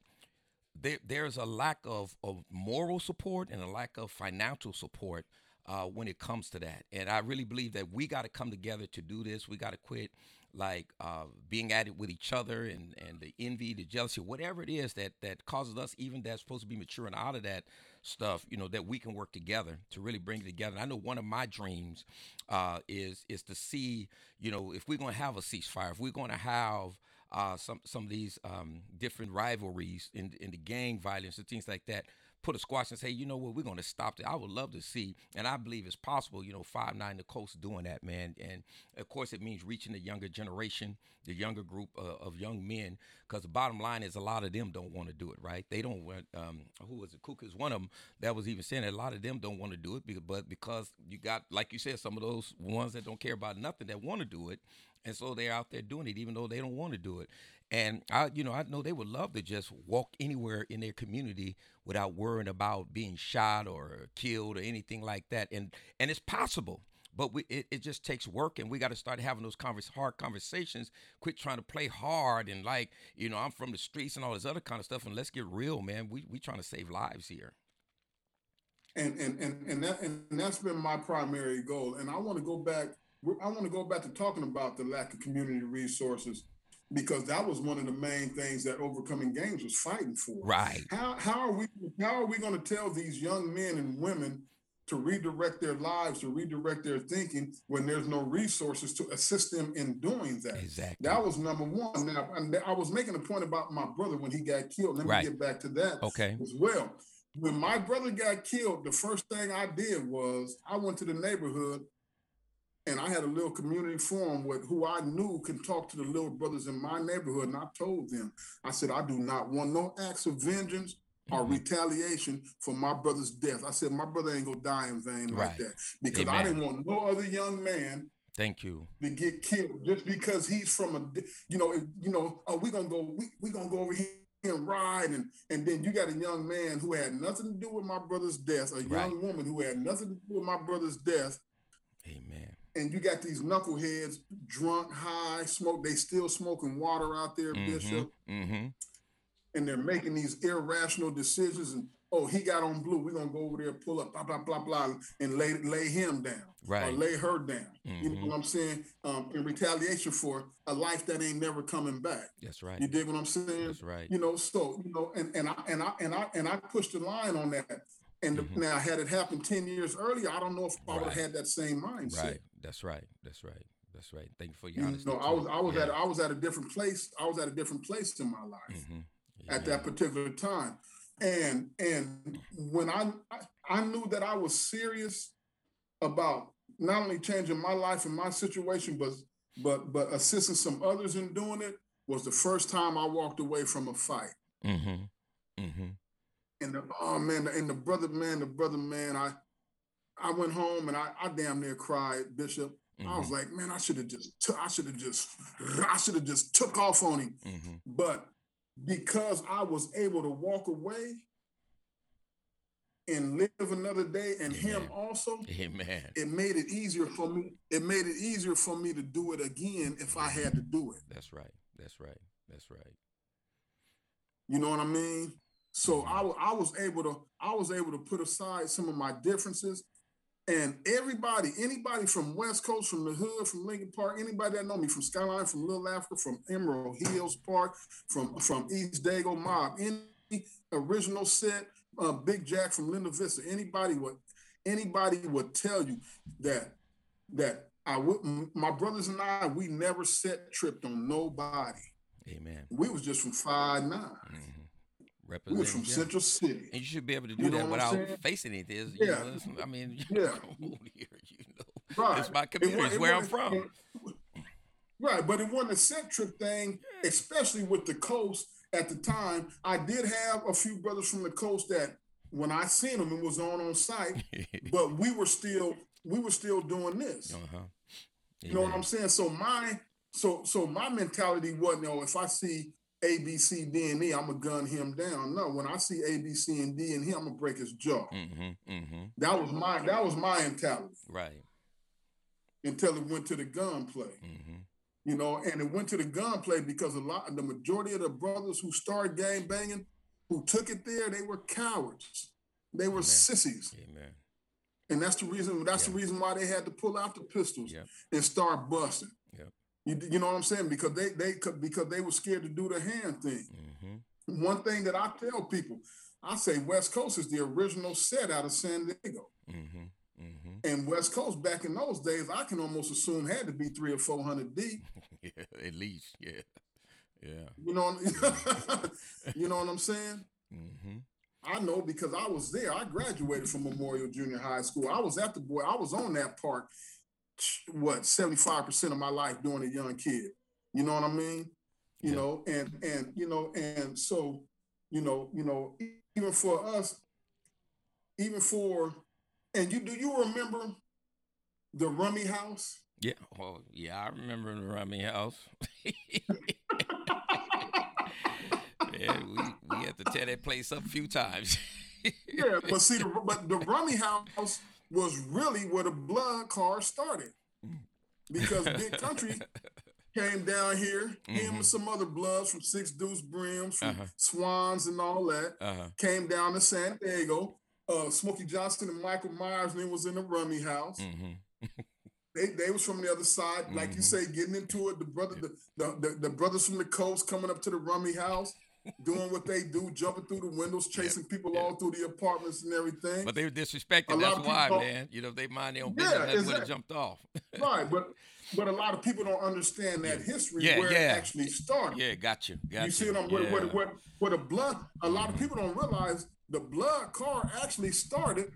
there there's a lack of of moral support and a lack of financial support uh, when it comes to that. And I really believe that we got to come together to do this. We got to quit like uh, being at it with each other and, and the envy, the jealousy, whatever it is that that causes us, even that's supposed to be maturing out of that stuff, you know, that we can work together to really bring it together. And I know one of my dreams uh, is is to see, you know, if we're going to have a ceasefire, if we're going to have uh, some some of these um, different rivalries in in the gang violence and things like that, put a squash and say, you know what, we're going to stop it. I would love to see, and I believe it's possible. You know, five nine the coast doing that, man. And of course, it means reaching the younger generation, the younger group uh, of young men. Because the bottom line is, a lot of them don't want to do it, right? They don't want. Um, who was it? Cook is one of them that was even saying that a lot of them don't want to do it, but because you got, like you said, some of those ones that don't care about nothing that want to do it, and so they're out there doing it, even though they don't want to do it. And I, you know, I know they would love to just walk anywhere in their community without worrying about being shot or killed or anything like that. And and it's possible, but we, it, it just takes work, and we got to start having those converse, hard conversations. Quit trying to play hard and like, you know, I'm from the streets and all this other kind of stuff. And let's get real, man. We we trying to save lives here. And and and and that and that's been my primary goal. And I want to go back. I want to go back to talking about the lack of community resources because that was one of the main things that overcoming gangs was fighting for. Right. How how are we how are we going to tell these young men and women to redirect their lives, to redirect their thinking when there's no resources to assist them in doing that? Exactly. That was number one. Now, I was making a point about my brother when he got killed. Let me Right. get back to that Okay. as well. When my brother got killed, the first thing I did was I went to the neighborhood and I had a little community forum with who I knew can talk to the little brothers in my neighborhood. And I told them, I said, I do not want no acts of vengeance or Mhm. retaliation for my brother's death. I said, my brother ain't gonna die in vain like Right. that. Because I didn't want no other young man Thank you. to get killed just because he's from a you know you know oh we gonna go we, we gonna go over here and ride and and then you got a young man who had nothing to do with my brother's death a young Right. woman who had nothing to do with my brother's death Amen. And you got these knuckleheads drunk high smoke they still smoking water out there bishop Mm-hmm. and they're making these irrational decisions and oh he got on blue we're gonna go over there pull up blah blah blah blah and lay lay him down or Right. lay her down you know Mhm. what i'm saying um, in retaliation for a life that ain't never coming back That's right. you dig what i'm saying That's right. you know so you know and, and i and i and i and i pushed the line on that and Mhm. now had it happened 10 years earlier i don't know if i would have had that same mindset Right. That's right. That's right. That's right. Thank you for your you honesty. know i was i was Yeah. at i was at a different place i was at a different place in my life Mhm. at that particular time. And and when I, I I knew that I was serious about not only changing my life and my situation, but but but assisting some others in doing it was the first time I walked away from a fight. Mm-hmm. Mm-hmm. And the, oh man, and the brother man, the brother man, I I went home and I, I damn near cried, Bishop. Mm-hmm. I was mm-hmm. like, man, I should have just, t- I should have just, I should have just took off on him. Mm-hmm. But because I was able to walk away and live another day and Amen. him also Amen. it made it easier for me it made it easier for me to do it again if i had to do it that's right that's right that's right you know what i mean so mm-hmm. I, I was able to i was able to put aside some of my differences and everybody anybody from west coast from the hood from lincoln park anybody that know me from skyline from little africa from emerald hills park from from east dago mob any original set uh, Big Jack from Linda Vista. Anybody would anybody would tell you that that I would my brothers and I we never set tripped on nobody. Amen. We was just from five nine. Mm-hmm. We was from. Central City. And you should be able to do you that without facing anything. Yeah. Know, I mean, yeah. Here, you know, right. It's my community. It, it, where it, I'm from. Right, but it wasn't a set trip thing, especially with the coast at the time, I did have a few brothers from the coast that when I seen them, it was on on site, but we were still we were still doing this. Uh-huh. You know what I'm saying? So my so so my mentality wasn't, know, if I see A, B, C, D, and E, I'm gonna gun him down. No, when I see A, B, C, and D and him, I'm gonna break his jaw. Mm-hmm, mm-hmm. That was my that was my mentality. Right. Until it went to the gunplay. Mm-hmm you know, and it went to the gunplay because a lot, the majority of the brothers who started gang banging, who took it there, they were cowards. They were Amen. sissies. Amen. And that's the reason. That's the reason why they had to pull out the pistols and start busting. You, you know what I'm saying? Because they they because they were scared to do the hand thing. Mm-hmm. One thing that I tell people, I say West Coast is the original set out of San Diego. Mm-hmm. Mm-hmm. And West Coast back in those days, I can almost assume had to be three or four hundred deep. yeah, at least, yeah, yeah. You know, you know what I'm saying? Mm-hmm. I know because I was there. I graduated from Memorial Junior High School. I was at the boy. I was on that park. What seventy five percent of my life doing a young kid. You know what I mean? You yeah. know, and and you know, and so you know, you know, even for us, even for and you do you remember the Rummy House? Yeah. Oh, yeah, I remember the Rummy House. yeah, we, we had to tear that place up a few times. yeah, but see, the, but the Rummy House was really where the blood car started, because Big Country came down here. Mm-hmm. Him and some other bloods from Six Deuce Brims, from uh-huh. Swans and all that, uh-huh. came down to San Diego uh, Smokey Johnson and Michael Myers, and was in the Rummy House. Mm-hmm. they they was from the other side, like mm-hmm. you say, getting into it. The brother, the, the, the the brothers from the coast coming up to the Rummy House. Doing what they do, jumping through the windows, chasing yep, people yep. all through the apartments and everything. But they were disrespected. That's why, man. You know, they mind their own business. Yeah, exactly. would have jumped off. right, but but a lot of people don't understand that history yeah, where yeah. it actually started. Yeah, got you. Got you. see what I'm yeah. what, what, what, the blood. A lot of people don't realize the blood car actually started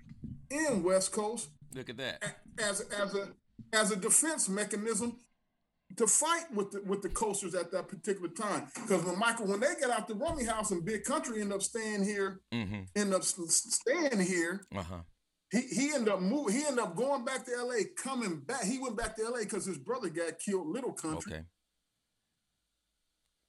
in West Coast. Look at that. As as a as a defense mechanism to fight with the with the coasters at that particular time. Because when Michael, when they get out the Rummy House and Big Country, end up staying here, mm-hmm. end up staying here. Uh-huh. He he ended up moving. He ended up going back to L.A. Coming back, he went back to L.A. because his brother got killed. Little Country. Okay.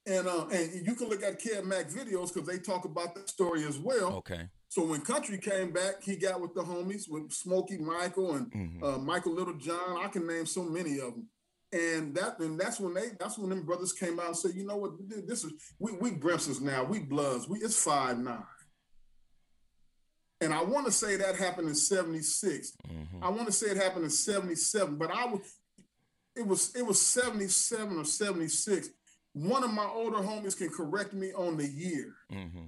And uh, and you can look at Kev Mac videos because they talk about that story as well. Okay. So when Country came back, he got with the homies with Smokey Michael and mm-hmm. uh, Michael Little John. I can name so many of them. And that and that's when they that's when them brothers came out and said, you know what, this is we we Brimsons now, we Bloods, we it's five nine. And I want to say that happened in 76. Mm-hmm. I want to say it happened in 77, but I was it was it was 77 or 76 one of my older homies can correct me on the year. Mm-hmm.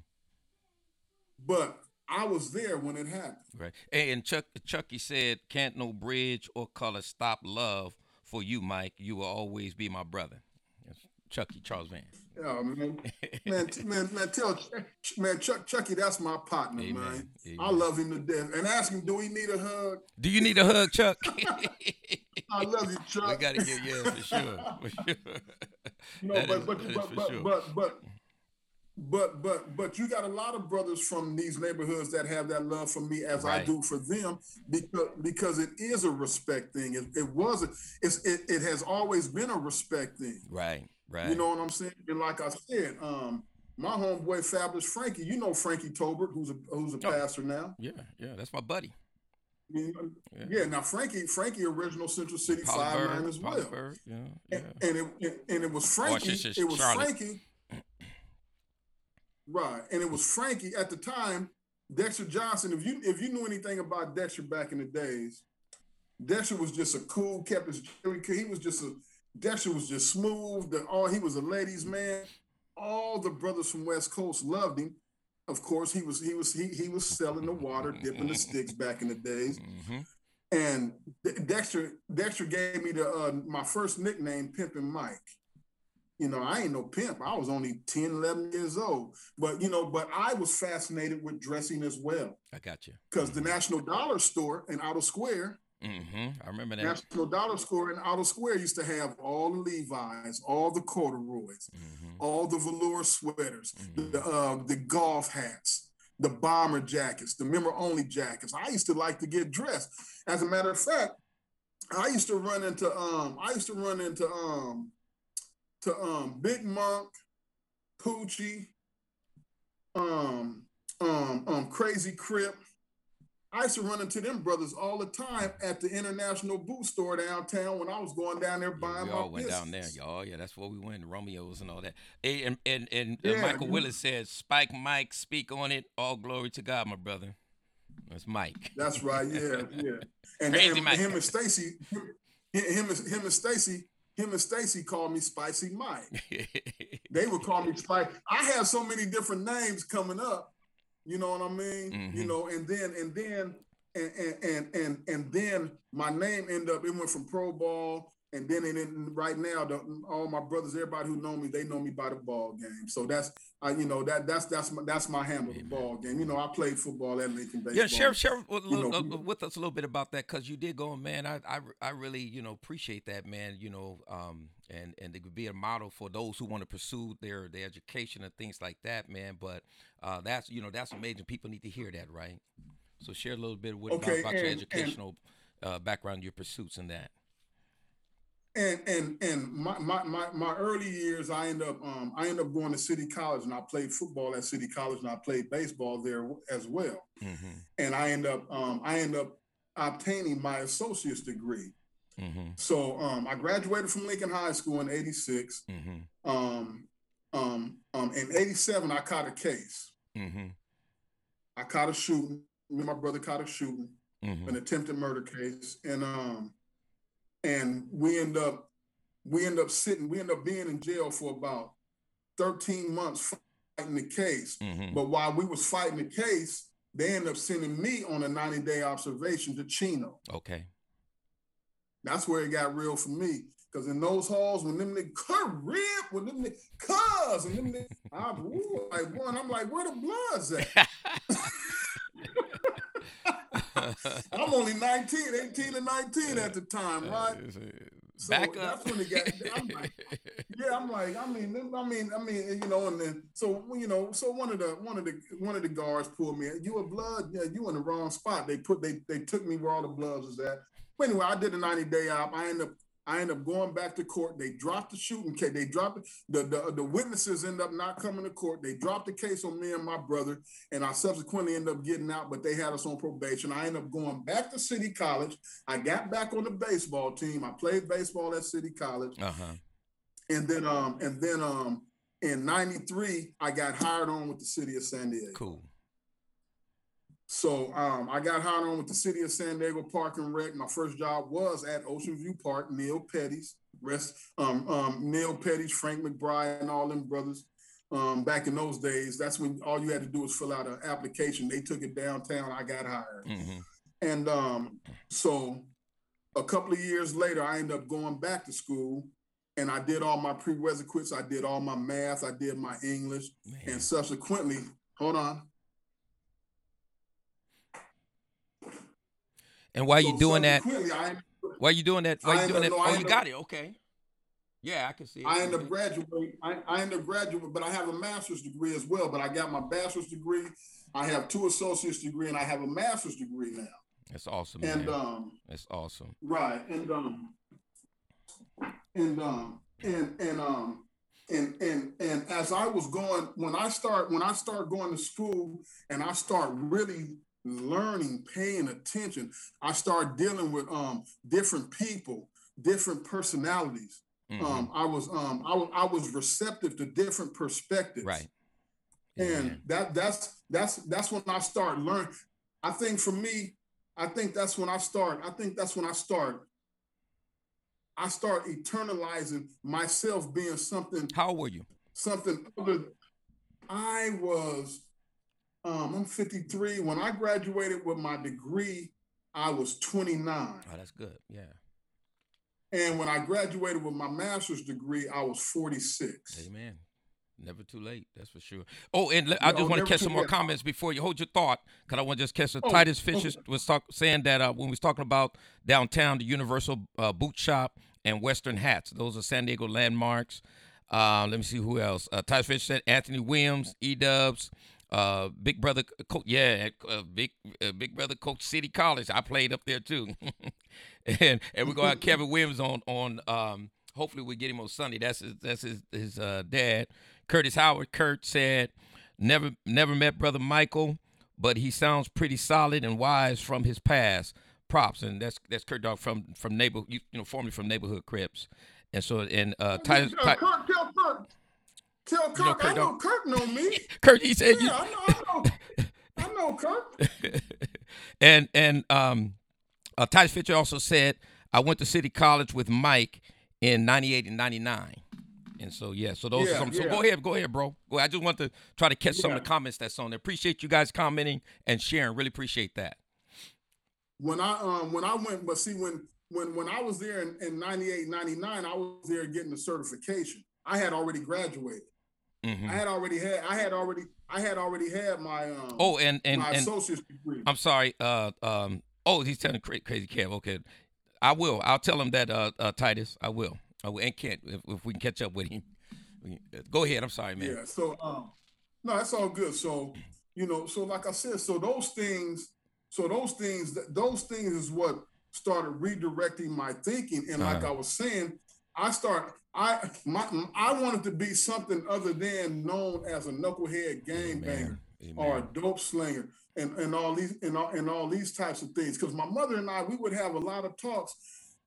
But I was there when it happened. Right. And Chuck Chucky said, Can't no bridge or color stop love for you, Mike. You will always be my brother. Chucky Charles Van. Yeah, man, man, man, man, tell man, Chuck, Chucky, that's my partner, Amen. man. Amen. I love him to death. And ask him, do he need a hug? Do you need a hug, Chuck? I love you, Chuck. We gotta get yeah, for sure, for sure. No, but but but but, sure. but but but but but you got a lot of brothers from these neighborhoods that have that love for me as right. I do for them because because it is a respect thing. It, it was a, it's it, it has always been a respect thing. Right, right. You know what I'm saying? And like I said, um, my homeboy Fabulous Frankie, you know Frankie Tobert, who's a who's a oh, pastor now. Yeah, yeah, that's my buddy. yeah. yeah. now Frankie, Frankie, original Central City Five Nine as well. yeah, yeah. And, and, it and it was Frankie. it was Charlotte. Frankie Right, and it was Frankie at the time. Dexter Johnson. If you if you knew anything about Dexter back in the days, Dexter was just a cool, kept his he was just a Dexter was just smooth. The, all he was a ladies' man. All the brothers from West Coast loved him. Of course, he was he was he he was selling the water, dipping the sticks back in the days. Mm-hmm. And Dexter Dexter gave me the uh, my first nickname, Pimpin' Mike you know, I ain't no pimp. I was only 10, 11 years old. But, you know, but I was fascinated with dressing as well. I got you. Because the National Dollar Store in Outer Square, mm-hmm. I remember that. National Dollar Store in Outer Square used to have all the Levi's, all the corduroys, mm-hmm. all the velour sweaters, mm-hmm. the, uh, the golf hats, the bomber jackets, the member only jackets. I used to like to get dressed. As a matter of fact, I used to run into um I used to run into um to um Big Monk, Poochie, um, um, um, Crazy Crip. I used to run into them brothers all the time at the International Boot Store downtown when I was going down there buying yeah, we all went business. down there, y'all. Yeah, that's where we went, Romeos and all that. And and, and, yeah, Michael Willis says, "Spike Mike, speak on it. All glory to God, my brother." That's Mike. That's right. Yeah, yeah. And, Crazy and, Mike. him and Stacy, him, him, him and Stacy, him and Stacy called me Spicy Mike. they would call me Spicy. I have so many different names coming up. You know what I mean? Mm-hmm. You know, and then and then and and and and, and then my name ended up. It went from pro ball and then and right now, the, all my brothers, everybody who know me, they know me by the ball game. So that's I, you know that that's that's my that's my handle, the ball game. You know, I played football at Lincoln baseball. Yeah, share share with, you know, uh, with us a little bit about that because you did go, man. I, I I really you know appreciate that, man. You know, um, and and it could be a model for those who want to pursue their their education and things like that, man. But uh, that's you know that's amazing. People need to hear that, right? So share a little bit with okay, about, about and, your educational and, uh, background, your pursuits, and that and and and my, my my my early years i end up um i end up going to city college and i played football at city college and i played baseball there as well mm-hmm. and i end up um i end up obtaining my associate's degree mm-hmm. so um i graduated from lincoln high school in 86 mm-hmm. um um um in 87 i caught a case mm-hmm. i caught a shooting me and my brother caught a shooting mm-hmm. an attempted murder case and um and we end up we end up sitting we end up being in jail for about 13 months fighting the case mm-hmm. but while we was fighting the case they end up sending me on a 90 day observation to chino okay that's where it got real for me because in those halls, when them niggas rip, when them niggas cuz, and them niggas, I'm ooh, like one, I'm like, where the bloods at? I'm only 19, 18 and 19 at the time, right? So Back up. That's when it got. I'm like, yeah, I'm like, I mean, I mean, I mean, you know, and then so you know, so one of the one of the one of the guards pulled me. You a blood? Yeah, you in the wrong spot. They put they they took me where all the bloods was at. But anyway, I did a 90 day op. I ended up I end up going back to court. They dropped the shooting case. They dropped the, the the witnesses end up not coming to court. They dropped the case on me and my brother, and I subsequently end up getting out. But they had us on probation. I end up going back to City College. I got back on the baseball team. I played baseball at City College, uh-huh. and then um and then um in '93 I got hired on with the city of San Diego. Cool. So um, I got hired on with the city of San Diego Park and Rec. My first job was at Ocean View Park, Neil Petty's, rest um, um, Neil Petty's, Frank McBride, and all them brothers. Um, back in those days, that's when all you had to do was fill out an application. They took it downtown. I got hired, mm-hmm. and um, so a couple of years later, I ended up going back to school, and I did all my prerequisites. I did all my math. I did my English, Man. and subsequently, hold on. And while so you doing that, I, while you doing that, while you doing that, oh, you got it. Okay. Yeah, I can see. It. I end up graduating. I, I end up graduating, but I have a master's degree as well. But I got my bachelor's degree. I have two associate's degree, and I have a master's degree now. That's awesome. And man. um, that's awesome. Right, and um, and um, and and um, and and and as I was going, when I start when I start going to school, and I start really learning, paying attention, I start dealing with um different people, different personalities. Mm-hmm. Um, I was um I was I was receptive to different perspectives. Right. And that that's that's that's when I start learning. I think for me, I think that's when I start. I think that's when I start. I start eternalizing myself being something. How were you? Something other. I was. Um, I'm 53. When I graduated with my degree, I was 29. Oh, that's good. Yeah. And when I graduated with my master's degree, I was 46. Amen. Never too late, that's for sure. Oh, and I just want to catch some more comments before you hold your thought, because I want to just catch. Oh, Titus Fisher okay. was talk, saying that uh, when we was talking about downtown, the Universal uh, Boot Shop and Western Hats, those are San Diego landmarks. Uh, let me see who else. Uh, Titus Fisher said Anthony Williams, E Dubs, uh, Big Brother, Co- yeah, uh, Big Big Brother Coach City College. I played up there too, and and we're gonna have Kevin Williams on on. Um, hopefully we get him on Sunday. That's his that's his his dad. Curtis Howard. Kurt said, "Never, never met brother Michael, but he sounds pretty solid and wise from his past. Props." And that's that's Kurt Dog from from neighbor, you, you know, formerly from neighborhood Crips. And so, and uh, Titus. Uh, Kurt, tell Kurt, tell Kirk, you know, Kurt I know Kirk know me. Kirk, he said, "Yeah, you... I know, I know, I know Kurt." and and um, uh, Titus Fisher also said, "I went to City College with Mike in '98 and '99." And so yeah, so those yeah, are some. Yeah. So go ahead, go ahead, bro. Go ahead. I just want to try to catch some of the comments that's on there. Appreciate you guys commenting and sharing. Really appreciate that. When I um when I went, but see when when when I was there in, in 98, 99, I was there getting the certification. I had already graduated. Mm-hmm. I had already had I had already I had already had my um oh and and my and, associate's degree. I'm sorry. Uh um oh he's telling crazy, crazy Kev. Okay, I will. I'll tell him that uh, uh Titus. I will. Oh, and Kent, if, if, we can catch up with him. Go ahead. I'm sorry, man. Yeah. So, um, no, that's all good. So, you know, so like I said, so those things, so those things, those things is what started redirecting my thinking. And like uh-huh. I was saying, I start, I my, I wanted to be something other than known as a knucklehead gangbanger or a dope slinger and, and all these and all, and all these types of things. Because my mother and I, we would have a lot of talks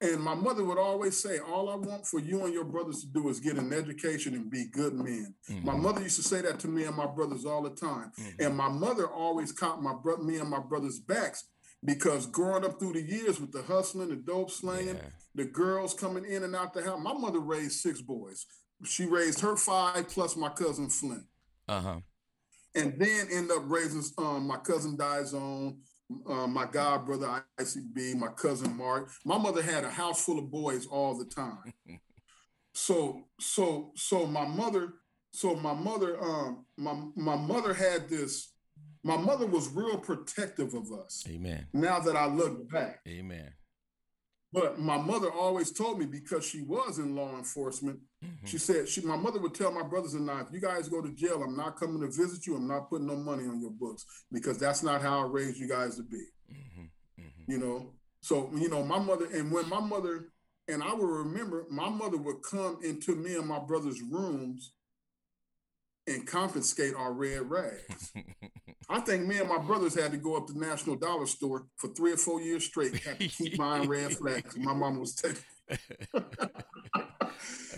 and my mother would always say, All I want for you and your brothers to do is get an education and be good men. Mm-hmm. My mother used to say that to me and my brothers all the time. Mm-hmm. And my mother always caught my bro- me and my brothers' backs because growing up through the years with the hustling, the dope slanging, yeah. the girls coming in and out the house, my mother raised six boys. She raised her five plus my cousin Flint. Uh huh. And then end up raising um, my cousin Dizone, uh, my god brother ICB, my cousin Mark. My mother had a house full of boys all the time. so so so my mother so my mother um my my mother had this my mother was real protective of us. Amen. Now that I look back. Amen. But my mother always told me because she was in law enforcement, mm-hmm. she said she my mother would tell my brothers and I, if you guys go to jail, I'm not coming to visit you. I'm not putting no money on your books because that's not how I raised you guys to be. Mm-hmm. Mm-hmm. You know, so you know my mother and when my mother and I will remember my mother would come into me and my brother's rooms and confiscate our red rags. I think me and my brothers had to go up to National Dollar Store for three or four years straight. Had to keep buying red flags. My mom was taking.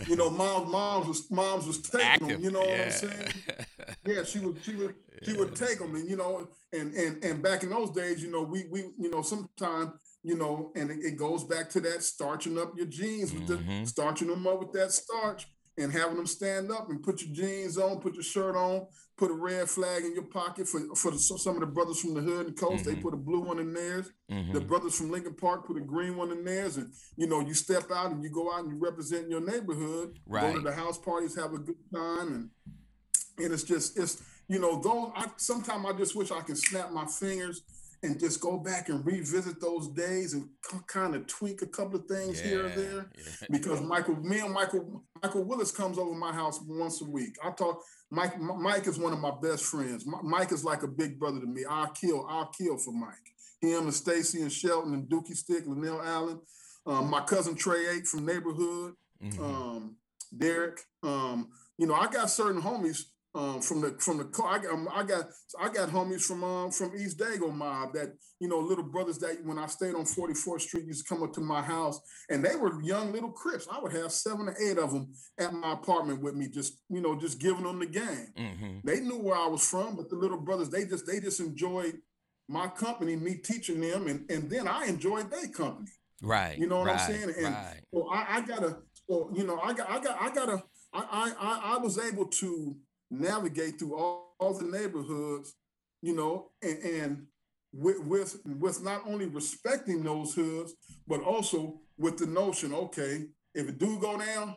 you know, moms, moms was moms was taking Active. them. You know yeah. what I'm saying? Yeah, she would she would she would take them, and you know, and and and back in those days, you know, we we you know sometimes you know, and it, it goes back to that starching up your jeans with mm-hmm. the starching them up with that starch and having them stand up and put your jeans on, put your shirt on, put a red flag in your pocket for for the, some of the brothers from the hood and coast. Mm-hmm. They put a blue one in theirs. Mm-hmm. The brothers from Lincoln Park put a green one in theirs. And you know, you step out and you go out and you represent your neighborhood. Right. Go to the house parties, have a good time, and and it's just it's you know though I sometimes I just wish I could snap my fingers and just go back and revisit those days and kind of tweak a couple of things yeah, here or there. Yeah. Because Michael, me and Michael, Michael Willis comes over my house once a week. I talk. Mike, Mike is one of my best friends. Mike is like a big brother to me. I'll kill, I'll kill for Mike. Him and Stacy and Shelton and Dookie Stick, Linnell Allen, um, my cousin Trey Eight from neighborhood, mm-hmm. um, Derek. Um, you know, I got certain homies um, from the from the car. I got um, I got I got homies from um, from East Dago mob that you know little brothers that when I stayed on 44th Street used to come up to my house and they were young little crips. I would have seven or eight of them at my apartment with me, just you know just giving them the game. Mm-hmm. They knew where I was from, but the little brothers they just they just enjoyed my company, me teaching them, and and then I enjoyed their company. Right. You know what right, I'm saying? And right. so I, I gotta, so you know, I got I got I gotta I I I was able to navigate through all, all the neighborhoods, you know, and, and with, with with not only respecting those hoods, but also with the notion, okay, if it do go down,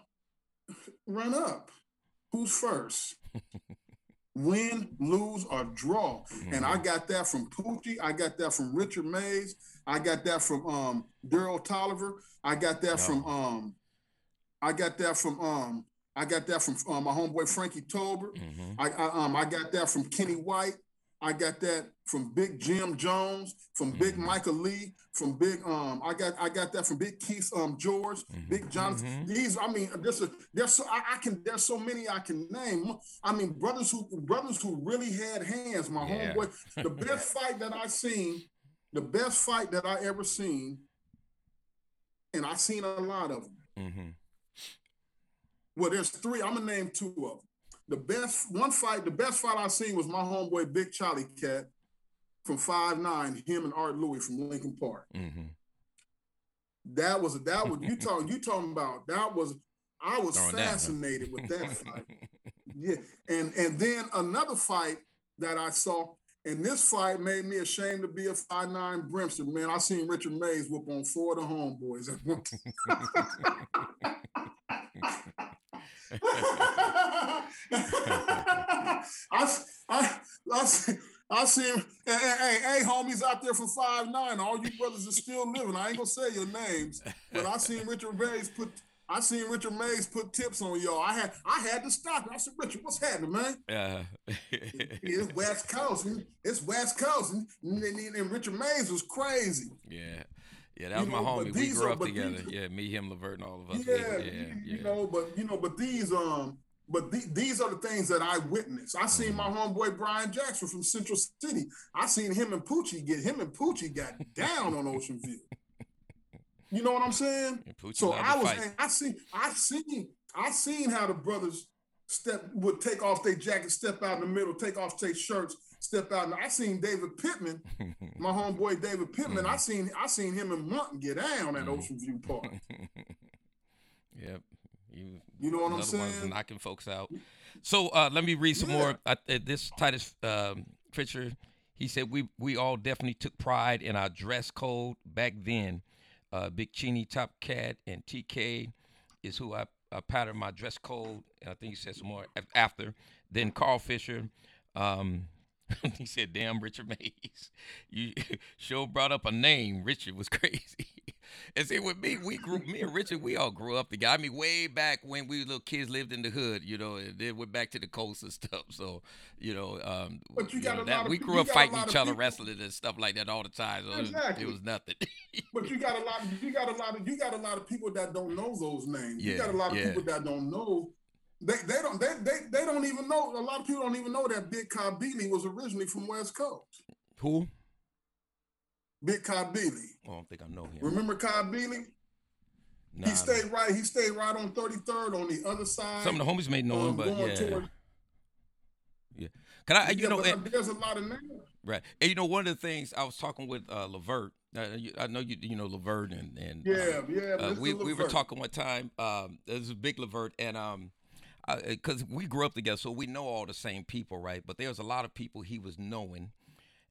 run up. Who's first? Win, lose, or draw. Mm-hmm. And I mm-hmm. got that from Poochie. I got that from Richard Mays. I got that from um Daryl Tolliver. I got that oh. from um I got that from um I got that from uh, my homeboy Frankie Tober. Mm-hmm. I, I, um I got that from Kenny White. I got that from Big Jim Jones, from Big mm-hmm. Michael Lee, from Big um I got I got that from Big Keith um George, mm-hmm. Big Jonathan. Mm-hmm. These I mean there's a, there's so I, I, can there's so many I can name. I mean brothers who brothers who really had hands. My yeah. homeboy, the best fight that I seen, the best fight that I ever seen, and I seen a lot of them. Well, there's three. I'm gonna name two of them. The best one fight, the best fight I seen was my homeboy Big Charlie Cat from Five Nine. Him and Art Louis from Lincoln Park. Mm-hmm. That was that was you talking you talking about that was I was Throwing fascinated down, with that fight. yeah, and and then another fight that I saw, and this fight made me ashamed to be a five nine Brimster. Man, I seen Richard Mays whoop on four of the homeboys at one I, I, I, I see him. Hey, hey, hey, homies out there from five nine. All you brothers are still living. I ain't gonna say your names, but I seen Richard Mays put. I seen Richard Mays put tips on y'all. I had I had to stop. I said, Richard, what's happening, man? Yeah. it's West Coast. It's West Coast, and, and, and Richard Mays was crazy. Yeah. Yeah, that was you my know, homie. We grew are, up together. These, yeah, me, him, Levert, and all of us. Yeah, yeah, you, yeah. You know, but you know, but these um, but the, these are the things that I witnessed. I seen mm my mm-hmm. homeboy Brian Jackson from Central City. I seen him and Poochie get him and Poochie got down on Ocean View. You know what I'm saying? So I was, I seen, I seen, I seen how the brothers step would take off their jackets, step out in the middle, take off their shirts, step out. And I seen David Pittman, my homeboy David Pittman. I mm-hmm. seen I seen him and Monk get down at Ocean View Park. yep. You, you know what I'm saying? knocking folks out. So uh, let me read some yeah. more. Uh, this Titus um, Fisher, he said we we all definitely took pride in our dress code back then. Uh, Big Chini, Top Cat, and TK is who I, I patterned my dress code. And I think he said some more after. Then Carl Fisher, um, he said, "Damn, Richard Mays, you sure brought up a name. Richard was crazy." and see, with me, we grew. Me and Richard, we all grew up together. I mean, way back when we little kids lived in the hood, you know, and then went back to the coast and stuff. So, you know, um, but you got you know, that, we grew up fighting each other, wrestling and stuff like that all the time. So exactly. it, was, it was nothing. but you got a lot. Of, you got a lot of. You got a lot of people that don't know those names. Yeah, you got a lot of yeah. people that don't know they, they don't they, they they don't even know. A lot of people don't even know that Big Beely was originally from West Coast. Who? Big Beely. Oh, I don't think I know him. Remember Beely? Nah, he stayed right. He stayed right on 33rd on the other side. Some of the homies may know um, him, but yeah. Toward, yeah. Can I? You yeah, know, and, there's a lot of names. Right. And you know, one of the things I was talking with uh, Levert. Uh, I know you, you know Levert, and and yeah, uh, yeah. Uh, we we were talking one time. Um, there's a big Levert, and um, because uh, we grew up together, so we know all the same people, right? But there's a lot of people he was knowing,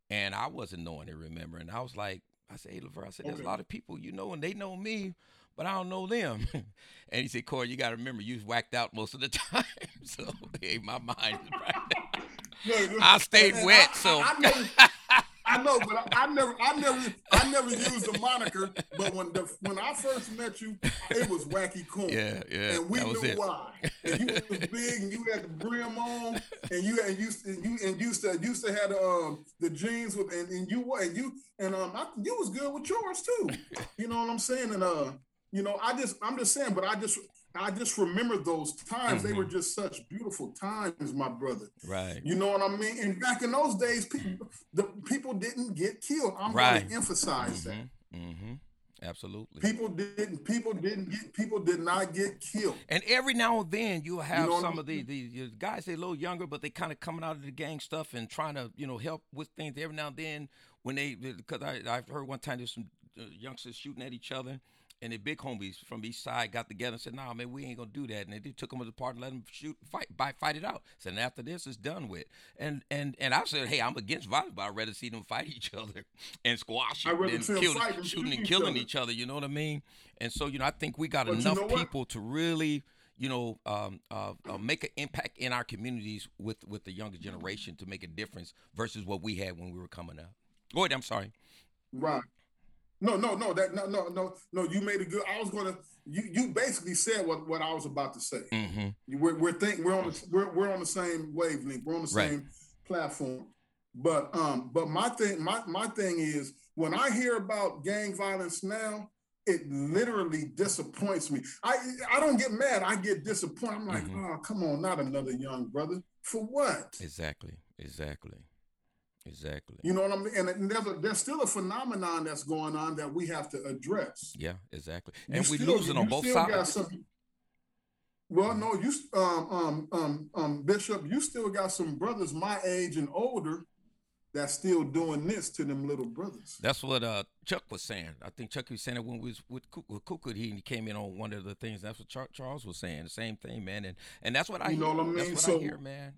and I wasn't knowing it. Remember, and I was like, I said, hey, Lever, I said, there's okay. a lot of people you know, and they know me, but I don't know them. and he said, Corey, you got to remember, you whacked out most of the time, so hey, my mind is right. I stayed wet, so. I, I, I know, but I, I, never, I never, I never used the moniker. But when the when I first met you, it was Wacky Coon. Yeah, yeah. And we knew it. why. And you was big, and you had the brim on, and you and you and you and you used to used to have um the jeans with, and, and you and you and um I, you was good with yours too. You know what I'm saying? And uh, you know, I just I'm just saying, but I just I just remember those times. Mm-hmm. They were mm-hmm. just such beautiful times, my brother. Right. You know what I mean? And back in those days, people the people didn't get killed. I'm right. going to emphasize mm-hmm. that. Mm-hmm. Absolutely. People didn't. People didn't get. People did not get killed. And every now and then you'll have you know some of the, the, the guys They're a little younger, but they kind of coming out of the gang stuff and trying to you know help with things. Every now and then when they because I I've heard one time there's some uh, youngsters shooting at each other and the big homies from each side got together and said, "Nah, man, we ain't gonna do that." And they took them apart and let them shoot, fight, fight, fight it out. Said, after this, it's done with. And and and I said, "Hey, I'm against violence, but I'd rather see them fight each other and squash it than kill, shooting and killing each other. You know what I mean? And so, you know, I think we got but enough you know people to really you know, um, uh, uh, make an impact in our communities with with the younger generation to make a difference versus what we had when we were coming up. Go ahead. I'm sorry. Right. No, no, no. That no, no, no, no. You made a good. I was gonna. You you basically said what, what I was about to say. Mm-hmm. We're we're think we're on the we're, we're on the same wavelength. We're on the right. same platform. But um, but my thing my my thing is when I hear about gang violence now, it literally disappoints me. I I don't get mad. I get disappointed. I'm like, mm-hmm. oh, come on, not another young brother. For what? Exactly. Exactly. Exactly. You know what I mean? And there's, a, there's still a phenomenon that's going on that we have to address. Yeah, exactly. And we're losing on both sides. Some, well, no, you um, um um um Bishop, you still got some brothers my age and older that's still doing this to them little brothers. That's what uh, Chuck was saying. I think Chuck was saying it when we was with with Kukud. He came in on one of the things. That's what Charles was saying. The same thing, man. And and that's what I you hear. know what I mean. That's what so, I hear, man.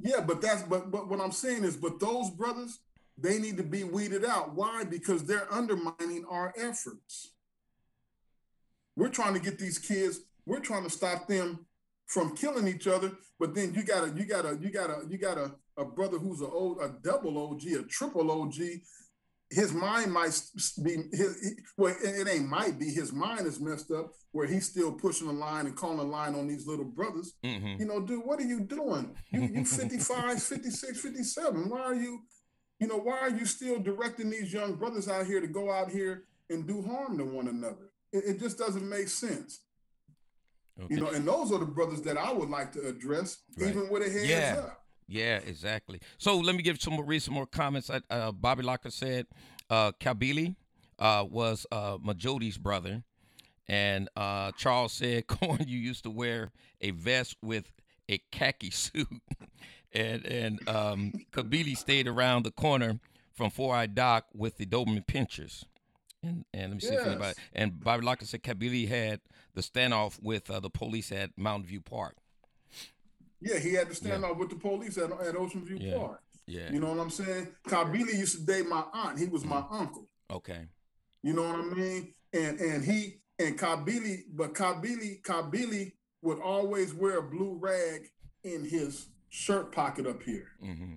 Yeah, but that's but but what I'm saying is, but those brothers, they need to be weeded out. Why? Because they're undermining our efforts. We're trying to get these kids, we're trying to stop them from killing each other, but then you got a you got a you got a you got a, a brother who's a old a double OG, a triple OG his mind might be his well it ain't might be his mind is messed up where he's still pushing the line and calling the line on these little brothers mm-hmm. you know dude what are you doing you you 55 56 57 why are you you know why are you still directing these young brothers out here to go out here and do harm to one another it, it just doesn't make sense okay. you know and those are the brothers that i would like to address right. even with a hands yeah. up yeah, exactly. So let me give some more read some more comments. Uh, Bobby Locker said uh, Kabili uh, was uh, Majodi's brother, and uh, Charles said, "Corn, you used to wear a vest with a khaki suit," and and um, Kabili stayed around the corner from Four Eye Doc with the Doberman Pinschers. And, and let me see yes. if anybody. And Bobby Locker said Kabili had the standoff with uh, the police at Mountain View Park. Yeah, he had to stand yeah. off with the police at, at Ocean View yeah. Park. Yeah. You know what I'm saying? Kabili used to date my aunt. He was mm. my uncle. Okay. You know what I mean? And and he and Kabili, but Kabili, Kabili would always wear a blue rag in his shirt pocket up here. Mm-hmm.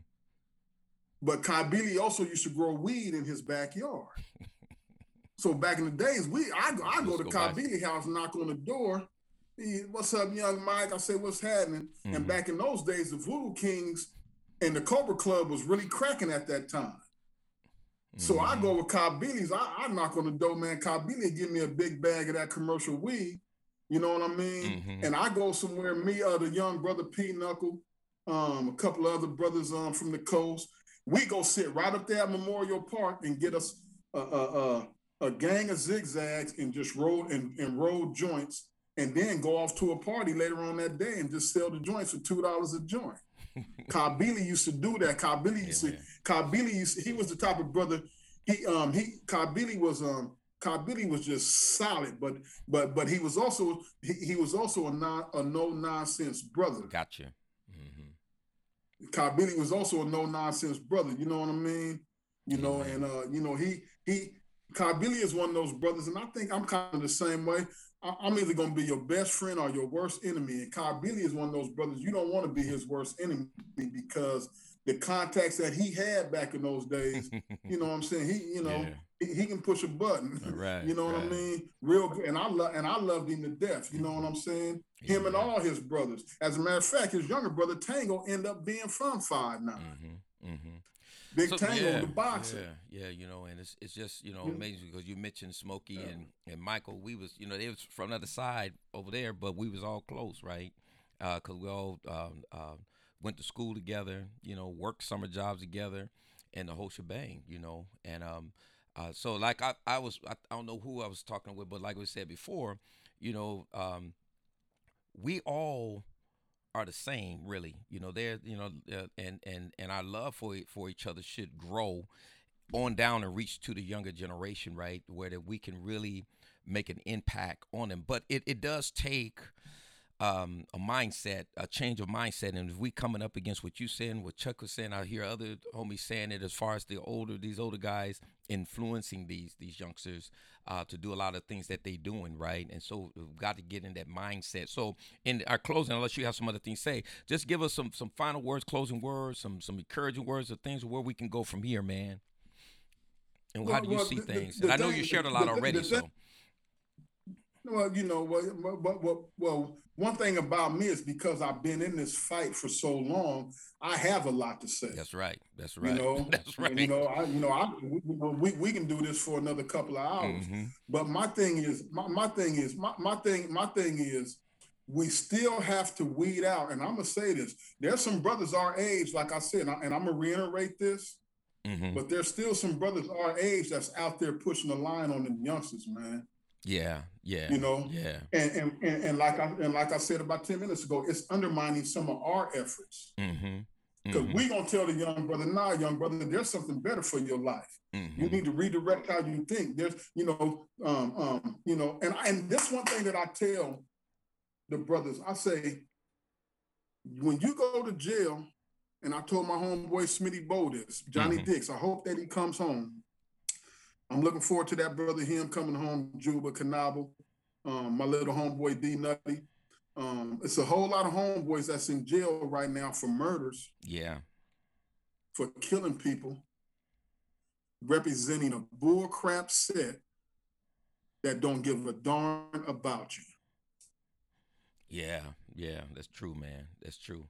But Kabili also used to grow weed in his backyard. so back in the days, we I, I go to Kabili house, knock on the door, what's up, young Mike? I say, what's happening? Mm-hmm. And back in those days, the Voodoo Kings and the Cobra Club was really cracking at that time. Mm-hmm. So I go mm-hmm. with Kabili's. I, I, knock on the door, man. Cobb Billy give me a big bag of that commercial weed. You know what I mean? Mm-hmm. And I go somewhere, me, uh, the young brother P Knuckle, um, a couple of other brothers um, from the coast. We go sit right up there at Memorial Park and get us a, a, a, a gang of zigzags and just roll and, and roll joints and then go off to a party later on that day and just sell the joints for two dollars a joint. Kabili used to do that. Kabili used yeah, to Kabili used to, he was the type of brother. He um he Kabili was um Kabili was just solid, but but but he was also he, he was also a non a no nonsense brother. Gotcha. Mm-hmm. Kabili was also a no nonsense brother. You know what I mean? You know, and uh, you know he he Kabili is one of those brothers, and I think I'm kind of the same way. I'm either going to be your best friend or your worst enemy. And Kabili is one of those brothers. You don't want to be his worst enemy because the contacts that he had back in those days. you know what I'm saying? He, you know, yeah. he, he, can push a button. Right. you know what right. I mean? Real good. And I love and I loved him to death. You know what I'm saying? Him and all his brothers. As a matter of fact, his younger brother Tango end up being from Five Nine. Mm-hmm. Mm-hmm. Big so, Tango, yeah, the boxer. Yeah, yeah, you know, and it's it's just you know yeah. amazing because you mentioned Smokey yeah. and and Michael. We was you know they was from the other side over there, but we was all close, right? Because uh, we all um, uh, went to school together, you know, worked summer jobs together, and the whole shebang, you know. And um, uh, so like I I was I, I don't know who I was talking with, but like we said before, you know, um, we all are the same, really. You know, they're you know, uh, and and and our love for for each other should grow on down and reach to the younger generation, right? Where that we can really make an impact on them. But it, it does take um, a mindset, a change of mindset. And if we coming up against what you saying, what Chuck was saying, I hear other homies saying it as far as the older, these older guys influencing these these youngsters uh, to do a lot of things that they doing, right? And so we've got to get in that mindset. So in our closing, unless you have some other things to say, just give us some some final words, closing words, some some encouraging words, or things where we can go from here, man. And well, how do you well, see the, things? The, the and I know you shared a lot already, so. Well, you know, well, well, well, well, one thing about me is because I've been in this fight for so long, I have a lot to say. That's right. That's right. You know, that's right. You know, I, you know, I, you know, we, we can do this for another couple of hours. Mm-hmm. But my thing is, my, my thing is, my, my thing, my thing is, we still have to weed out. And I'm gonna say this: there's some brothers our age, like I said, and, I, am gonna reiterate this. Mm-hmm. But there's still some brothers our age that's out there pushing the line on the youngsters, man. Yeah, yeah. You know? Yeah. And and, and, and like I and like I said about 10 minutes ago, it's undermining some of our efforts. Mm-hmm. Because mm-hmm. we're gonna tell the young brother, nah, young brother, there's something better for your life. Mm-hmm. You need to redirect how you think. There's, you know, um, um, you know, and and this one thing that I tell the brothers, I say, when you go to jail, and I told my homeboy Smitty Bo this, Johnny mm-hmm. Dix, I hope that he comes home. I'm looking forward to that brother, him coming home, Juba Kanabo, um, my little homeboy D Nutty. Um, it's a whole lot of homeboys that's in jail right now for murders. Yeah. For killing people, representing a bullcrap set that don't give a darn about you. Yeah, yeah, that's true, man. That's true.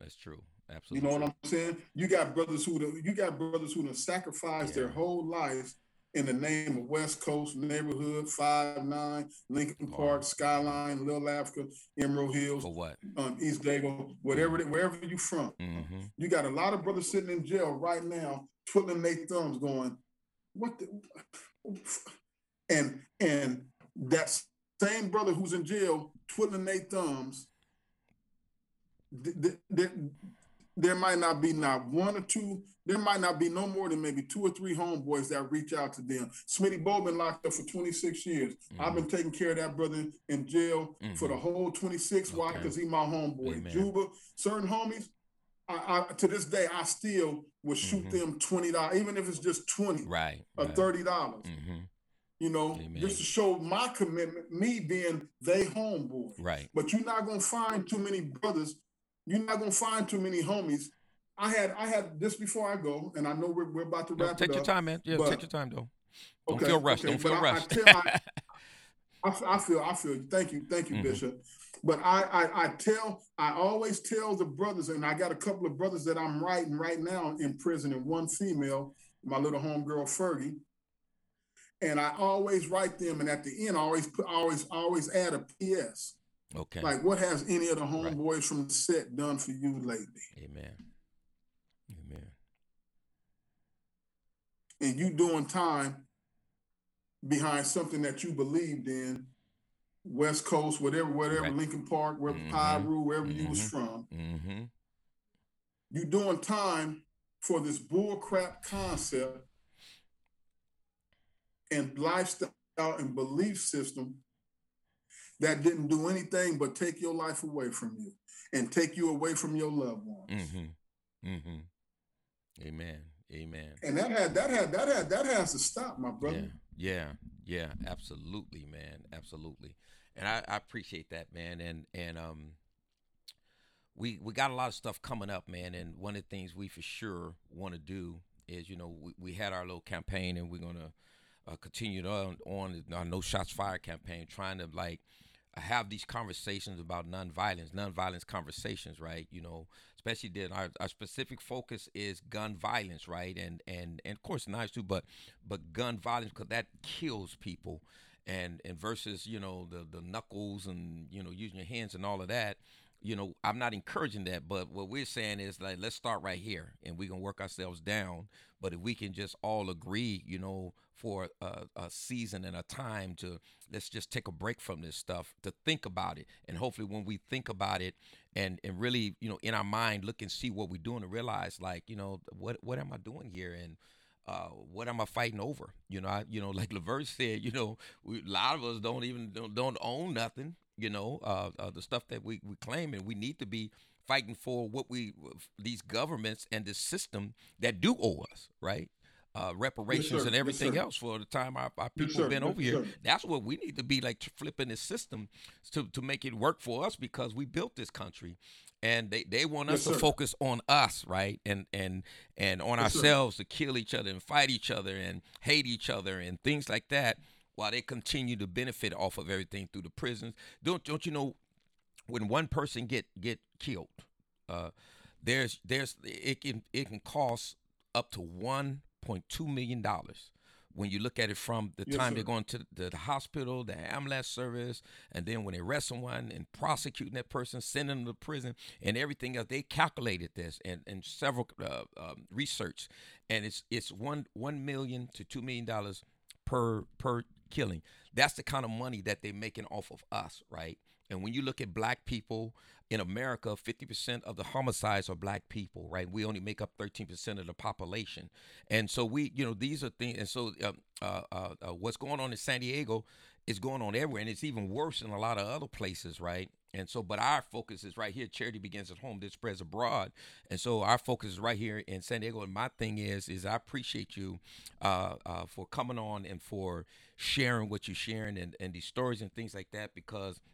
That's true. Absolutely. You know what I'm saying? You got brothers who you got brothers who have sacrificed yeah. their whole lives in the name of West Coast neighborhood, five nine, Lincoln Park, Skyline, Little Africa, Emerald Hills, For what? Um, East Dago, whatever, mm-hmm. wherever you from. Mm-hmm. You got a lot of brothers sitting in jail right now, twiddling their thumbs, going, "What the?" And and that same brother who's in jail, twiddling their thumbs. Th- th- there might not be not one or two, there might not be no more than maybe two or three homeboys that reach out to them. Smitty Bo been locked up for 26 years. Mm-hmm. I've been taking care of that brother in jail mm-hmm. for the whole 26. Okay. Why? Because he my homeboy. Amen. Juba, certain homies, I, I, to this day, I still would shoot mm-hmm. them twenty dollars, even if it's just twenty, right, or right. thirty dollars. Mm-hmm. You know, Amen. just to show my commitment, me being they homeboy. Right. But you're not gonna find too many brothers you're not gonna find too many homies. I had I had this before I go, and I know we're, we're about to wrap up. take your time, man. Yeah, but, take your time though. Don't okay, feel rushed. Okay, Don't feel rushed. I, I, I, I, feel I feel thank you, thank you, mm-hmm. Bishop. But I, I I tell I always tell the brothers, and I got a couple of brothers that I'm writing right now in prison, and one female, my little homegirl Fergie. And I always write them, and at the end, I always put always always add a PS. Okay. Like, what has any of the homeboys right. from the set done for you lately? Amen. Amen. And you doing time behind something that you believed in, West Coast, whatever, whatever, right. Lincoln Park, wherever mm-hmm. Wherever mm-hmm. you was mm-hmm. from. Mm-hmm. You doing time for this bullcrap concept and lifestyle and belief system that didn't do anything but take your life away from you and take you away from your loved ones. Mm-hmm. Mm-hmm. Amen. Amen. And that had that had that had that has to stop, my brother. Yeah, yeah, yeah absolutely, man, absolutely. And I, I appreciate that, man. And and um, we we got a lot of stuff coming up, man. And one of the things we for sure want to do is, you know, we, we had our little campaign, and we're gonna uh, continue on on our No Shots Fired campaign, trying to like have these conversations about nonviolence, nonviolence conversations, right? You know, especially then our, our specific focus is gun violence, right? And and and of course knives too, but but gun violence because that kills people, and and versus you know the the knuckles and you know using your hands and all of that. You know, I'm not encouraging that, but what we're saying is like let's start right here, and we can work ourselves down. But if we can just all agree, you know, for a, a, season and a time to let's just take a break from this stuff to think about it and hopefully when we think about it and and really you know in our mind look and see what we're doing and realize like you know what what am i doing here and uh, what am I fighting over? You know, I, you know, like Laverne said, you know, we, a lot of us don't even don't, don't own nothing. You know, uh, uh, the stuff that we we claim, and we need to be fighting for what we these governments and this system that do owe us, right? Uh, reparations yes, and everything yes, else for the time our, our people yes, been over here. That's what we need to be like flipping the system to, to make it work for us because we built this country and they, they want us to focus on us right? And and and on ourselves to kill each other and fight each other and hate each other and things like that while they continue to benefit off of everything through the prisons. Don't don't you know when one person get get killed uh, there's there's it can it can cost up to one $1.2 million when you look at it from the yes, time sir. they're going to the, the, hospital, the ambulance service, and then when they arrest someone and prosecuting that person, sending them to prison, and everything else, they calculated this and, and several uh, um, research, and it's it's one one million to two million dollars per per killing. That's the kind of money that they're making off of us, right? And when you look at black people in America, 50% of the homicides are black people, right? We only make up 13% of the population. And so we, you know, these are things. And so uh, uh, uh, uh, what's going on in San Diego is going on everywhere. And it's even worse in a lot of other places, right? And so, but our focus is right here. Charity begins at home. This spreads abroad. And so our focus is right here in San Diego. And my thing is, is I appreciate you uh, uh, for coming on and for sharing what you're sharing and, and these stories and things like that because –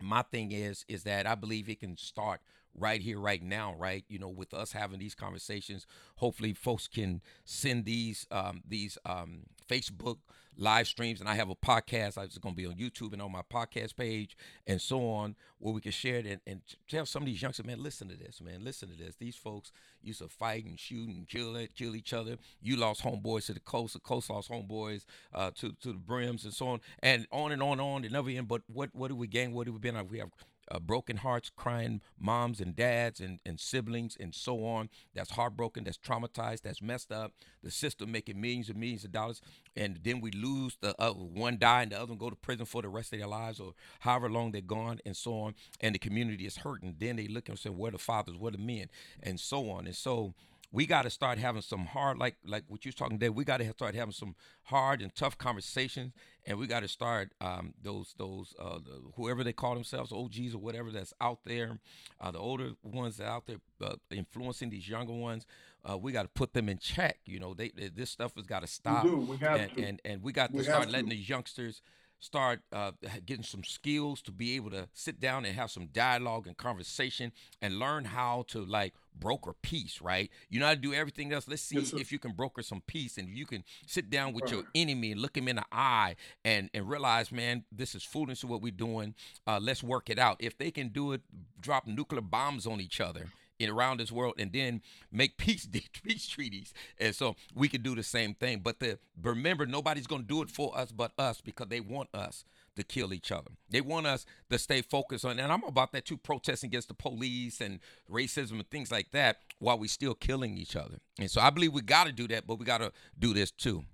my thing is is that I believe it can start right here right now right? You know with us having these conversations hopefully folks can send these um, these um, facebook live streams. And i have a podcast it's going to be on youtube and on my podcast page and so on where we can share it and, and tell some of these youngsters man listen to this man listen to this. These folks used to fight and shoot and kill it kill each other. You lost homeboys to the coast the coast lost homeboys uh, to, to the brims and so on and on and on and on and never end. But what what do we gain? What do we been we have uh, broken hearts, crying moms and dads and, and siblings and so on. That's heartbroken, that's traumatized, that's messed up. The system making millions and millions of dollars, and then we lose the uh, one die and the other one go to prison for the rest of their lives or however long they're gone and so on. And the community is hurting. Then they look and say, "Where the fathers? Where the men?" and so on. And so we got to start having some hard, like like what you're talking today. We got to start having some hard and tough conversations, and we got to start um, those those uh, the, whoever they call themselves, OGs or whatever that's out there, uh, the older ones that out there uh, influencing these younger ones. Uh, we got to put them in check. You know, they, they this stuff has got to stop. We do. We have and, to. and and we got to start letting these youngsters start uh, getting some skills to be able to sit down and have some dialogue and conversation and learn how to like broker peace, right? You know how to do everything else. Let's see yes, if you can broker some peace and you can sit down with right. your enemy and look him in the eye and, and realize, man, this is foolish what we're doing. Uh, let's work it out. If they can do it, drop nuclear bombs on each other around this world and then make peace peace treaties. And so we can do the same thing. But the remember nobody's going to do it for us but us because they want us to kill each other. They want us to stay focused on and i'm about that too protesting against the police and racism and things like that while we still killing each other. And so i believe we got to do that but we got to do this too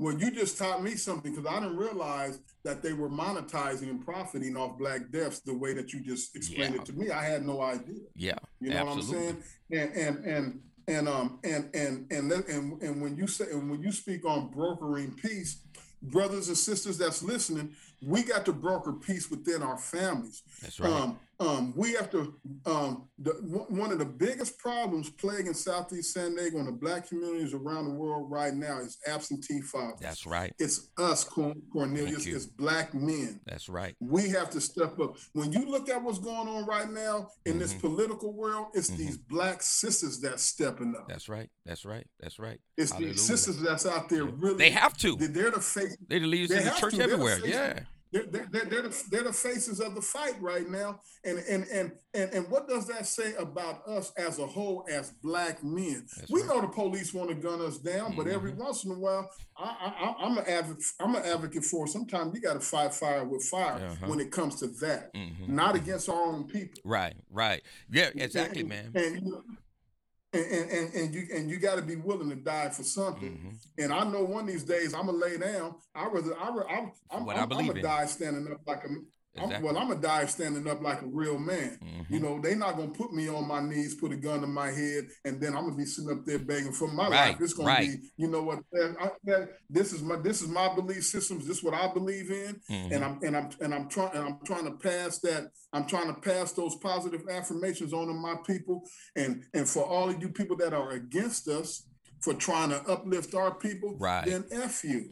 well, you just taught me something because I didn't realize that they were monetizing and profiting off black deaths the way that you just explained yeah. it to me. I had no idea. Yeah, you know absolutely. what I'm saying? And and and and um and and and and and when you say and when you speak on brokering peace, brothers and sisters that's listening, we got to broker peace within our families. That's right. Um, um, we have to, um, the, one of the biggest problems plaguing Southeast San Diego and the black communities around the world right now is absentee fathers. That's right. It's us, Cornelius. It's black men. That's right. We have to step up. When you look at what's going on right now in mm-hmm. this political world, it's mm-hmm. these black sisters that's stepping up. That's right. That's right. That's right. It's Hallelujah. these sisters that's out there really. They have to. They're the face. They're the leaders in the church everywhere. Yeah. They're, they're, they're, the, they're the faces of the fight right now. And, and, and, and, and what does that say about us as a whole, as black men? That's we right. know the police want to gun us down, mm-hmm. but every mm-hmm. once in a while, I, I, am an advocate. I'm an advocate for. Sometimes you got to fight fire with fire uh-huh. when it comes to that, mm-hmm. not mm-hmm. against our own people. Right, right, yeah, exactly, and, man. And, you know, and, and, and you and you got to be willing to die for something. Mm-hmm. And I know one of these days I'm gonna lay down. I rather I, I I'm, I'm, I'm, I'm gonna die standing up like a Exactly. I'm, well, I'm gonna die standing up like a real man. Mm-hmm. You know, they're not gonna put me on my knees, put a gun to my head, and then I'm gonna be sitting up there begging for my right. life. It's gonna right. be, you know what? I, I, this is my this is my belief systems. This is what I believe in, mm-hmm. and I'm and I'm and I'm trying and I'm trying to pass that. I'm trying to pass those positive affirmations on to my people, and and for all of you people that are against us for trying to uplift our people, right. then f you.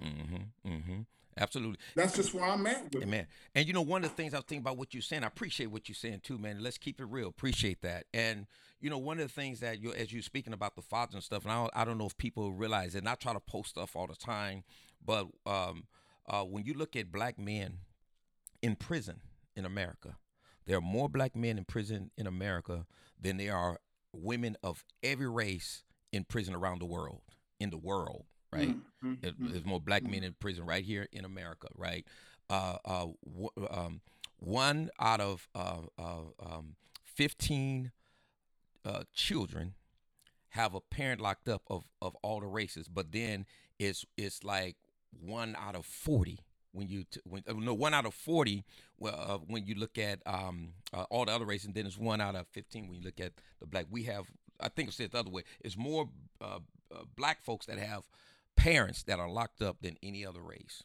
Mm-hmm. Absolutely. That's just where I'm at. With man. And you know, one of the things I was thinking about what you're saying, I appreciate what you're saying too, man. Let's keep it real. Appreciate that. And you know, one of the things that you, as you're speaking about the fathers and stuff, and I don't, I don't know if people realize it. And I try to post stuff all the time, but um, uh, when you look at black men in prison in America, there are more black men in prison in America than there are women of every race in prison around the world. In the world, right? Mm-hmm. mm-hmm. There's more black men mm-hmm. in prison right here in America, right? Uh, uh, w- um, one out of uh, um, 15 uh, children have a parent locked up of, of all the races, but then it's it's like one out of 40 when you t- when uh, no one out of 40 well, uh, when you look at um, uh, all the other races and then it's one out of 15 when you look at the black we have i think I it's the other way it's more uh, uh, black folks that have parents that are locked up than any other race,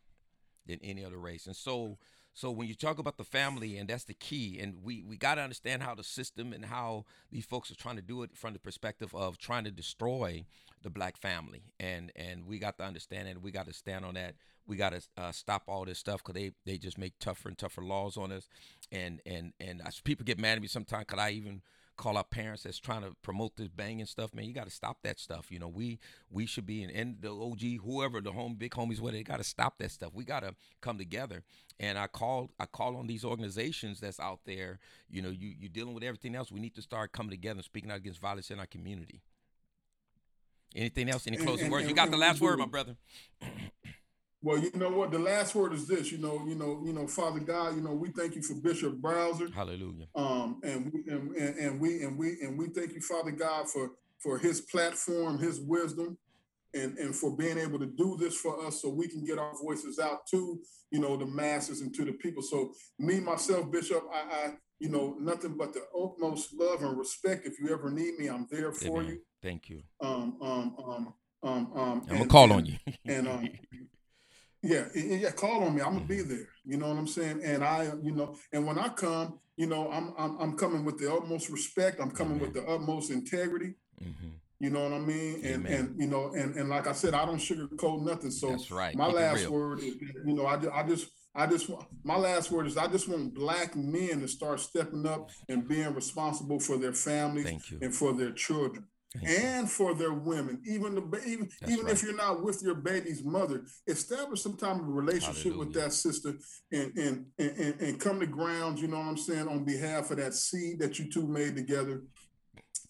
than any other race. And so, so when you talk about the family, and that's the key, and we we got to understand how the system and how these folks are trying to do it from the perspective of trying to destroy the black family, and and we got to understand it. We got to stand on that. We got to uh, stop all this stuff because they they just make tougher and tougher laws on us, and and and people get mad at me sometimes because I even call out parents that's trying to promote this banging stuff, man. You got to stop that stuff. You know, we we should be in and the OG, whoever the home big homies, where they got to stop that stuff. We got to come together. And I call I call on these organizations that's out there. You know, you you dealing with everything else. We need to start coming together and speaking out against violence in our community. Anything else? Any closing and, and, words? And, you got the last word, my brother. Well, you know what? The last word is this. You know, you know, you know, Father God. You know, we thank you for Bishop Bowser. Hallelujah. Um, and we and, and we and we and we thank you, Father God, for for his platform, his wisdom, and and for being able to do this for us, so we can get our voices out to you know the masses and to the people. So me myself, Bishop, I, I you know nothing but the utmost love and respect. If you ever need me, I'm there for Amen. you. Thank you. Um, um, um, um, um, I'm gonna call and, on you. and um, Yeah, yeah, call on me. I'm gonna be mm-hmm. there. You know what I'm saying? And I, you know, and when I come, you know, I'm I'm, I'm coming with the utmost respect. I'm coming with the utmost integrity. Mm-hmm. You know what I mean? And Amen. and you know, and and like I said, I don't sugarcoat nothing. So That's right. My Keep last word is, you know, I just, I just I just want my last word is I just want black men to start stepping up and being responsible for their families and for their children and for their women, even the even That's even right. if you're not with your baby's mother, establish some type of relationship Hallelujah. with that sister and, and and and come to ground. You know what I'm saying on behalf of that seed that you two made together,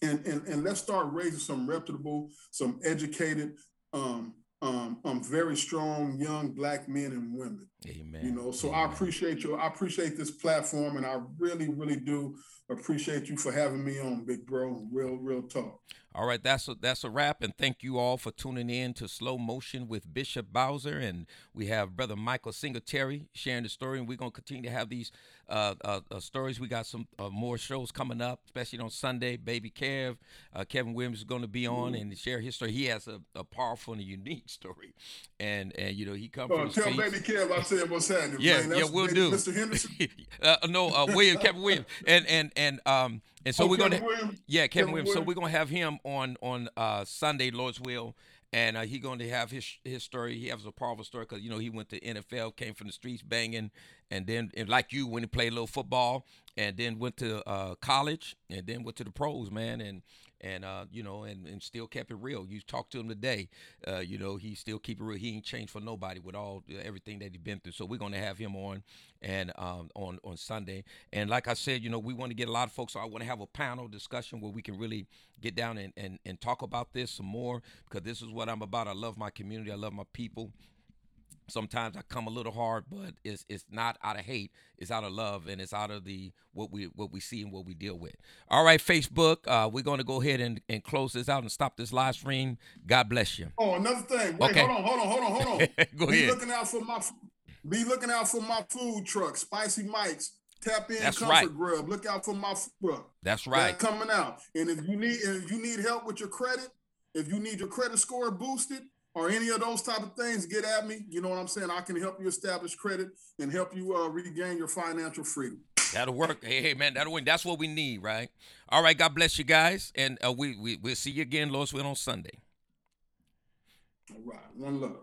and and and let's start raising some reputable, some educated, um, um, um, very strong young black men and women. Amen. You know, so Amen. I appreciate you. I appreciate this platform, and I really, really do appreciate you for having me on, big bro. Real, real talk. All right, that's a, that's a wrap, and thank you all for tuning in to Slow Motion with Bishop Bowser, and we have Brother Michael Singletary sharing the story, and we're gonna continue to have these uh, uh, uh, stories. We got some uh, more shows coming up, especially on Sunday. Baby Kev, uh, Kevin Williams is going to be on and share his story. He has a, a, powerful and a unique story, and and you know he comes. Oh, tell Baby Kev I said what's happening. Yeah, man. That's yeah, we'll do. Mr. Henderson. uh, no, uh, William, Kevin Williams, and and and um, and so Oh, we're gonna, Williams. yeah, Kevin, Kevin Williams. So we're gonna have him on on uh Sunday, Lord's will, and uh, he going to have his his story. He has a powerful story because you know he went to NFL, came from the streets banging, and then and like you when he played a little football, and then went to uh college, and then went to the pros, man, and. And uh, you know, and, and still kept it real. You talk to him today, uh, you know, he still keep it real. He ain't changed for nobody with all everything that he's been through. So we're gonna have him on, and um, on on Sunday. And like I said, you know, we want to get a lot of folks. So I want to have a panel discussion where we can really get down and, and and talk about this some more because this is what I'm about. I love my community. I love my people. Sometimes I come a little hard, but it's it's not out of hate. It's out of love, and it's out of the what we what we see and what we deal with. All right, Facebook. Uh, we're going to go ahead and, and close this out and stop this live stream. God bless you. Oh, another thing. Wait, Okay. hold on, hold on, hold on, hold on. Go be ahead. looking out for my be looking out for my food truck, Spicy Mike's. Tap in That's comfort right. grub. Look out for my food truck. That's That's right. coming out. And if you need if you need help with your credit, if you need your credit score boosted or any of those type of things, get at me. You know what I'm saying? I can help you establish credit and help you uh, regain your financial freedom. That'll work. Hey, hey, man, that'll win. That's what we need, right? All right. God bless you guys, and uh, we we we'll see you again, Lord's will, on Sunday. All right. One love.